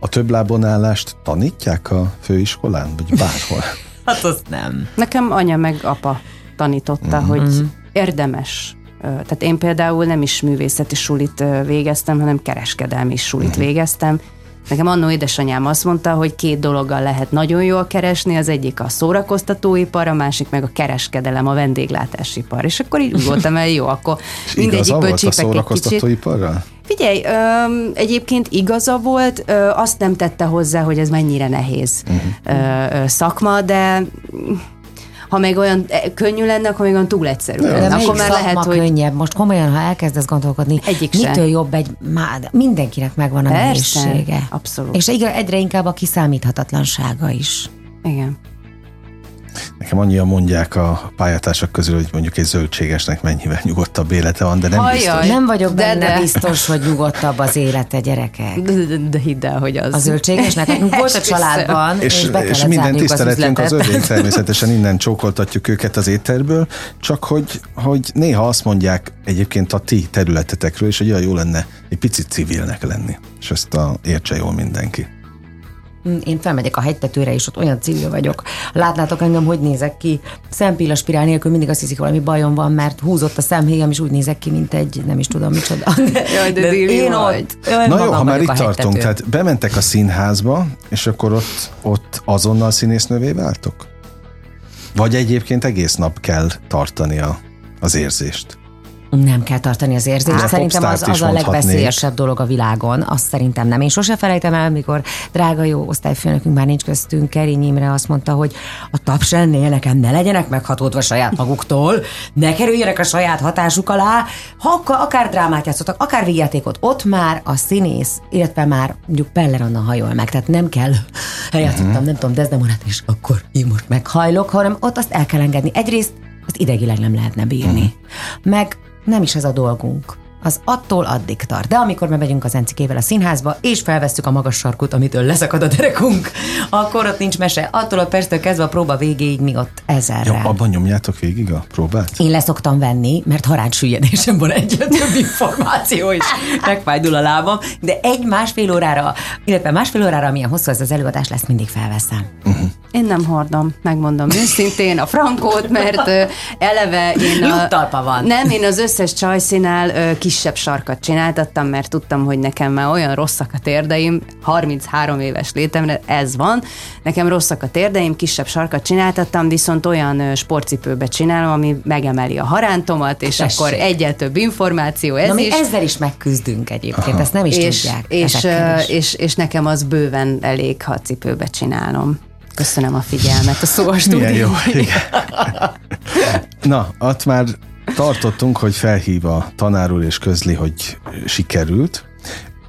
[SPEAKER 2] A több lábon állást tanítják a főiskolán, vagy bárhol?
[SPEAKER 3] Hát azt nem.
[SPEAKER 4] Nekem anya meg apa tanította,
[SPEAKER 2] Mhm.
[SPEAKER 4] hogy érdemes. Tehát én például nem is művészeti sulit végeztem, hanem kereskedelmi sulit
[SPEAKER 2] Mhm.
[SPEAKER 4] végeztem. Nekem annó édesanyám azt mondta, hogy két dologgal lehet nagyon jól keresni, az egyik a szórakoztatóipar, a másik meg a kereskedelem, a vendéglátásipar. És akkor így úgy voltam el, jó, akkor mindegyikből csípek egy kicsit. Figyelj, öm, egyébként igaza volt, ö, azt nem tette hozzá, hogy ez mennyire nehéz uh-huh. ö, ö, szakma, de ha még olyan eh, könnyű lenne, akkor még olyan túl egyszerű
[SPEAKER 3] De
[SPEAKER 4] lenne. Akkor már lehet, hogy
[SPEAKER 3] könnyebb? Most komolyan, ha elkezdesz gondolkodni,
[SPEAKER 4] Egyik
[SPEAKER 3] mitől jobb egy, má, de mindenkinek megvan a
[SPEAKER 4] Persze,
[SPEAKER 3] nehézsége.
[SPEAKER 4] abszolút.
[SPEAKER 3] És egyre inkább a kiszámíthatatlansága is.
[SPEAKER 4] igen.
[SPEAKER 2] Nekem annyian mondják a pályatársak közül, hogy mondjuk egy zöldségesnek mennyivel nyugodtabb élete van, de nem
[SPEAKER 4] Ajaj.
[SPEAKER 2] biztos.
[SPEAKER 3] Nem vagyok
[SPEAKER 4] de-
[SPEAKER 3] benne
[SPEAKER 4] de.
[SPEAKER 3] biztos, hogy nyugodtabb az élete, gyerekek.
[SPEAKER 4] De, de, de hidd el, hogy az.
[SPEAKER 3] A zöldségesnek volt a családban, és,
[SPEAKER 2] És,
[SPEAKER 3] be
[SPEAKER 2] és minden
[SPEAKER 3] az
[SPEAKER 2] tiszteletünk az,
[SPEAKER 3] üzletet.
[SPEAKER 2] övék, természetesen innen csókoltatjuk őket az éterből, csak hogy, hogy néha azt mondják egyébként a ti területetekről is, hogy olyan jó lenne egy picit civilnek lenni. És ezt a, értse jól mindenki.
[SPEAKER 3] Mm, Én felmegyek a hegytetőre, és ott olyan civil vagyok. Látnátok engem, hogy nézek ki. Szempilla spirál nélkül mindig azt hiszik, valami bajom van, mert húzott a szemhéjam, és úgy nézek ki, mint egy, nem is tudom micsoda.
[SPEAKER 4] Jaj, de Dili
[SPEAKER 3] én
[SPEAKER 4] vagy.
[SPEAKER 3] ott. Jaj,
[SPEAKER 2] Na jó, ha már itt tartunk, tehát bementek a színházba, és akkor ott, ott azonnal színésznővé váltok? Vagy egyébként egész nap kell tartani a, az érzést?
[SPEAKER 3] Nem kell tartani az érzést.
[SPEAKER 2] Hát,
[SPEAKER 3] szerintem az, az a legveszélyesebb dolog a világon. Azt szerintem nem. Én sose felejtem el, mikor drága jó osztályfőnökünk már nincs köztünk, Kerény Imre azt mondta, hogy a taps ennél nekem ne legyenek meghatódva saját maguktól, ne kerüljenek a saját hatásuk alá, ha akar, akár drámát játszottak, akár végjátékot, ott már a színész, illetve már mondjuk Peller Anna hajol meg, tehát nem kell, eljátszottam,
[SPEAKER 2] Mhm.
[SPEAKER 3] uh-huh. nem tudom, Desdemonát, és akkor én most meghajlok, hanem ott azt el kell engedni. Egyrészt azt idegileg nem lehetne bírni.
[SPEAKER 2] Mhm.
[SPEAKER 3] Meg nem is ez a dolgunk. Az attól addig tart. De amikor bemegyünk az encikével a színházba, és felvesztük a magas sarkut, amitől leszakad a derekunk, akkor ott nincs mese. Attól a perctől kezdve a próba végéig mi ott ezerre.
[SPEAKER 2] Jó, abban nyomjátok végig a próbát?
[SPEAKER 3] Én leszoktam venni, mert haránsüllyedésem van egyre több információ, és megfájdul a lábam, de egy másfél órára, illetve másfél órára, amilyen hosszú ez az előadás lesz, mindig felveszem.
[SPEAKER 4] Én nem hordom, megmondom őszintén a frankót, mert eleve én a...
[SPEAKER 3] Lyuktalpa van.
[SPEAKER 4] Nem, én az összes csajszínál ö, kisebb sarkat csináltattam, mert tudtam, hogy nekem már olyan rosszak a térdeim, 33 éves létemre ez van, nekem rosszak a térdeim, kisebb sarkat csináltattam, viszont olyan sportcipőbe csinálom, ami megemeli a harántomat, és
[SPEAKER 3] Tessék.
[SPEAKER 4] akkor egyel több információ, ez
[SPEAKER 3] Na mi
[SPEAKER 4] is.
[SPEAKER 3] ezzel is megküzdünk egyébként, ezt nem is
[SPEAKER 4] és,
[SPEAKER 3] tudják.
[SPEAKER 4] és,
[SPEAKER 3] is.
[SPEAKER 4] és, és nekem az bőven elég, ha cipőbe csinálom. Köszönöm a figyelmet a szó a
[SPEAKER 2] Milyen
[SPEAKER 4] stúdió.
[SPEAKER 2] jó. Igen. Na, ott már tartottunk, hogy felhív a tanár úr és közli, hogy sikerült,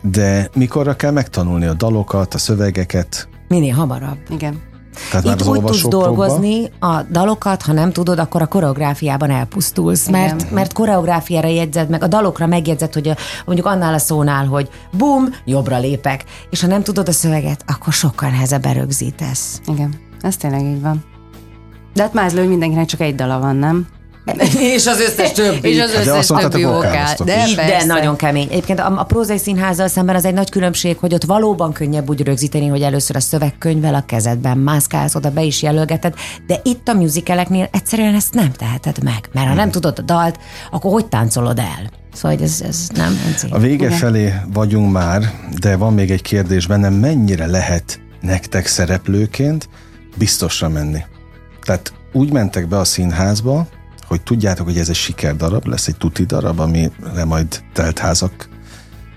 [SPEAKER 2] de mikorra kell megtanulni a dalokat, a szövegeket?
[SPEAKER 3] Minél hamarabb.
[SPEAKER 4] Igen.
[SPEAKER 2] Tehát
[SPEAKER 3] Itt úgy tudsz dolgozni a dalokat, ha nem tudod, akkor a koreográfiában elpusztulsz, mert,
[SPEAKER 4] Igen.
[SPEAKER 3] mert koreográfiára jegyzed meg, a dalokra megjegyzed, hogy a, mondjuk annál a szónál, hogy bum, jobbra lépek, és ha nem tudod a szöveget, akkor sokkal nehezebben rögzítesz.
[SPEAKER 4] Igen, ez tényleg így van. De hát mázló, hogy mindenkinek csak egy dala van, nem?
[SPEAKER 3] és az összes többi.
[SPEAKER 4] És az
[SPEAKER 2] Hát de
[SPEAKER 4] összes
[SPEAKER 2] azt
[SPEAKER 4] többi
[SPEAKER 2] vokáloztok
[SPEAKER 4] De.
[SPEAKER 3] De nagyon kemény. Egyébként a, a prózai színházzal szemben az egy nagy különbség, hogy ott valóban könnyebb úgy rögzíteni, hogy először a szövegkönyvvel a kezedben mászkálsz, oda be is jelölgeted, de itt a musicaleknél egyszerűen ezt nem teheted meg, mert ha nem tudod a dalt, akkor hogy táncolod el? Szóval ez, ez nem.
[SPEAKER 2] A vége felé vagyunk már, de van még egy kérdés bennem, mennyire lehet nektek szereplőként biztosra menni? Tehát úgy mentek be a színházba, hogy tudjátok, hogy ez egy sikerdarab, lesz egy tuti darab, amire majd teltházak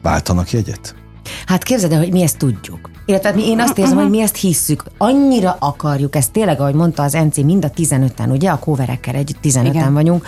[SPEAKER 2] váltanak jegyet?
[SPEAKER 3] Hát képzeld el, hogy mi ezt tudjuk. Illetve mi, én azt érzem, hogy mi ezt hisszük. Annyira akarjuk ezt tényleg, ahogy mondta az Enci, mind a 15-en, ugye a kóverekkel együtt 15-en
[SPEAKER 4] Igen.
[SPEAKER 3] vagyunk,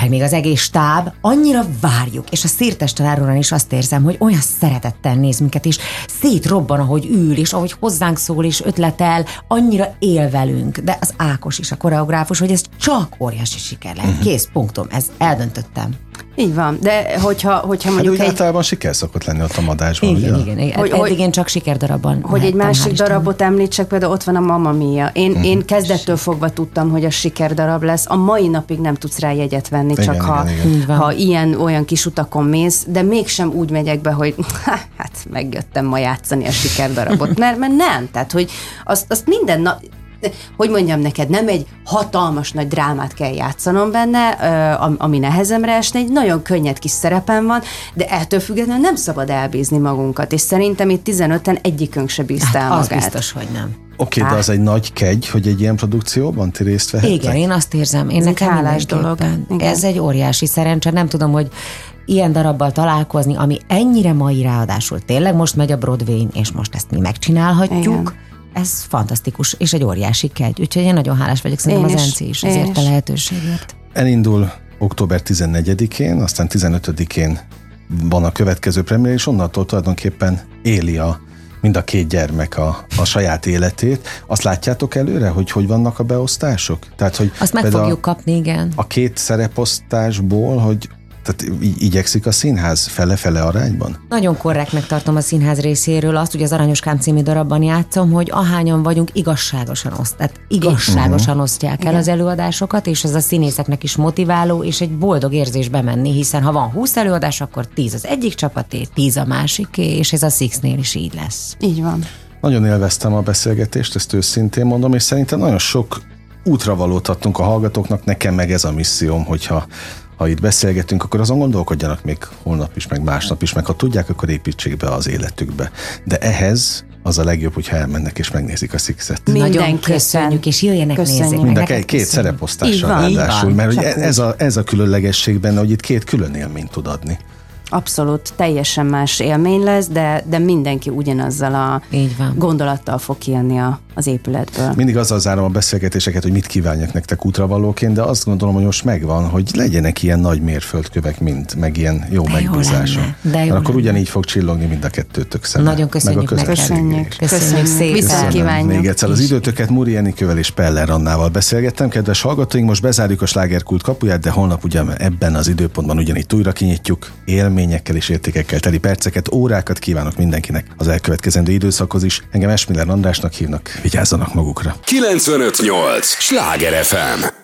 [SPEAKER 3] meg még az egész stáb, annyira várjuk, és a szírtes tanároran is azt érzem, hogy olyan szeretettel néz minket, és szétrobban, ahogy ül, és ahogy hozzánk szól, és ötletel, annyira él velünk, de az Ákos is, a koreográfus, hogy ez csak óriási siker lehet. Kész, punktum, ez eldöntöttem.
[SPEAKER 4] Így van, de hogyha, hogyha
[SPEAKER 2] Hát
[SPEAKER 4] mondjuk
[SPEAKER 2] úgy
[SPEAKER 4] egy,
[SPEAKER 2] általában siker szokott lenni ott a madásban,
[SPEAKER 3] Igen,
[SPEAKER 2] ugye?
[SPEAKER 3] igen, igen.
[SPEAKER 4] Hogy-
[SPEAKER 3] Eddig én csak sikerdarabban
[SPEAKER 4] hogy egy másik darabot említsek, például ott van a Mamma Mia. Én,
[SPEAKER 2] Mhm.
[SPEAKER 4] én kezdettől fogva tudtam, hogy a sikerdarab lesz. A mai napig nem tudsz rá jegyet venni,
[SPEAKER 2] Igen,
[SPEAKER 4] csak
[SPEAKER 2] igen,
[SPEAKER 4] ha,
[SPEAKER 2] igen.
[SPEAKER 4] Ha ilyen-olyan kis utakon mész, de mégsem úgy megyek be, hogy hát megjöttem ma játszani a sikerdarabot. Mert, mert nem, tehát hogy azt, azt minden nap, hogy mondjam neked, nem egy hatalmas nagy drámát kell játszanom benne, ami nehezemre esne, egy nagyon könnyed kis szerepem van, de ettől függetlenül nem szabad elbízni magunkat, és szerintem itt 15-en egyikünk se bízta el
[SPEAKER 3] Hát, az
[SPEAKER 4] magát.
[SPEAKER 3] biztos, hogy nem.
[SPEAKER 2] Oké, de az egy nagy kegy, hogy egy ilyen produkcióban ti részt vehettek?
[SPEAKER 3] Igen, én azt érzem, én
[SPEAKER 4] Ez
[SPEAKER 3] nekem
[SPEAKER 4] hálás dolog. Igen.
[SPEAKER 3] Ez egy óriási szerencse, nem tudom, hogy ilyen darabbal találkozni, ami ennyire mai ráadásul tényleg most megy a Broadway-n, és most ezt mi megcsinálhatjuk.
[SPEAKER 4] Igen.
[SPEAKER 3] Ez fantasztikus, és egy óriási kegy. Úgyhogy én nagyon hálás vagyok, szerintem
[SPEAKER 4] Én
[SPEAKER 3] az
[SPEAKER 4] is,
[SPEAKER 3] Enci is ezért a
[SPEAKER 4] is.
[SPEAKER 3] lehetőségért.
[SPEAKER 2] Elindul október 14-én, aztán 15-én van a következő premier, és onnantól tulajdonképpen éli a, mind a két gyermek a, a saját életét. Azt látjátok előre, hogy hogy vannak a beosztások? Tehát, hogy
[SPEAKER 3] Azt meg fogjuk kapni, igen.
[SPEAKER 2] a két szereposztásból, hogy tehát így igyekszik a színház fele-fele arányban?
[SPEAKER 3] Nagyon korrektnek tartom a színház részéről azt, hogy az Aranyoskám című darabban játszom, hogy ahányan vagyunk, igazságosan oszt, tehát igazságosan osztják el az előadásokat, és ez a színészeknek is motiváló, és egy boldog érzés bemenni, hiszen ha van 20 előadás, akkor 10 az egyik csapaté, 10 a másiké, és ez a Sixnél is így lesz.
[SPEAKER 4] Így van.
[SPEAKER 2] Nagyon élveztem a beszélgetést, ezt őszintén mondom, és szerintem nagyon sok útravalót adtunk a hallgatóknak, nekem meg ez a misszióm, hogyha ha itt beszélgetünk, akkor azon gondolkodjanak még holnap is, meg másnap is, meg ha tudják, akkor építsék be az életükbe. De ehhez az a legjobb, hogyha elmennek és megnézik a Sixet.
[SPEAKER 3] Nagyon
[SPEAKER 4] Mindenképpen.
[SPEAKER 3] köszönjük, és jöjjenek
[SPEAKER 4] Köszönjük.
[SPEAKER 3] nézzék.
[SPEAKER 2] Mind a két,
[SPEAKER 3] köszönjük.
[SPEAKER 2] szereposztással
[SPEAKER 4] Így van.
[SPEAKER 2] ráadásul, mert ugye
[SPEAKER 4] csak
[SPEAKER 2] ez a, ez a különlegesség benne, hogy itt két külön élményt tud adni.
[SPEAKER 4] Abszolút, teljesen más élmény lesz, de, de mindenki ugyanazzal a
[SPEAKER 3] Így van.
[SPEAKER 4] gondolattal fog kijönni a, az épületből.
[SPEAKER 2] Mindig azzal zárom a beszélgetéseket, hogy mit kívánjak nektek útravalóként, de azt gondolom, hogy most megvan, hogy legyenek ilyen nagy mérföldkövek, mint meg ilyen jó
[SPEAKER 3] De jó
[SPEAKER 2] megbízások.
[SPEAKER 3] lenne, de jó
[SPEAKER 2] Mert akkor ugyanígy fog csillogni mind a kettőtök szeme.
[SPEAKER 3] Nagyon köszönjük
[SPEAKER 2] meg a
[SPEAKER 3] neked.
[SPEAKER 4] Köszönjük.
[SPEAKER 3] Köszönjük szépen.
[SPEAKER 4] Viszont kívánjuk.
[SPEAKER 2] még egyszer az időtöket Múri Enikővel és Peller Annával beszélgettem. Kedves hallgatóink, most bezárjuk a slágerkult kapuját, de holnap ugye ebben az időpontban ugyanígy újra kinyitjuk. Élményekkel és értékekkel teli perceket, órákat kívánok mindenkinek az elkövetkezendő időszakhoz is. Engem Esmiller Andrásnak hívnak, vigyázzanak magukra.
[SPEAKER 1] 958! Sláger FM!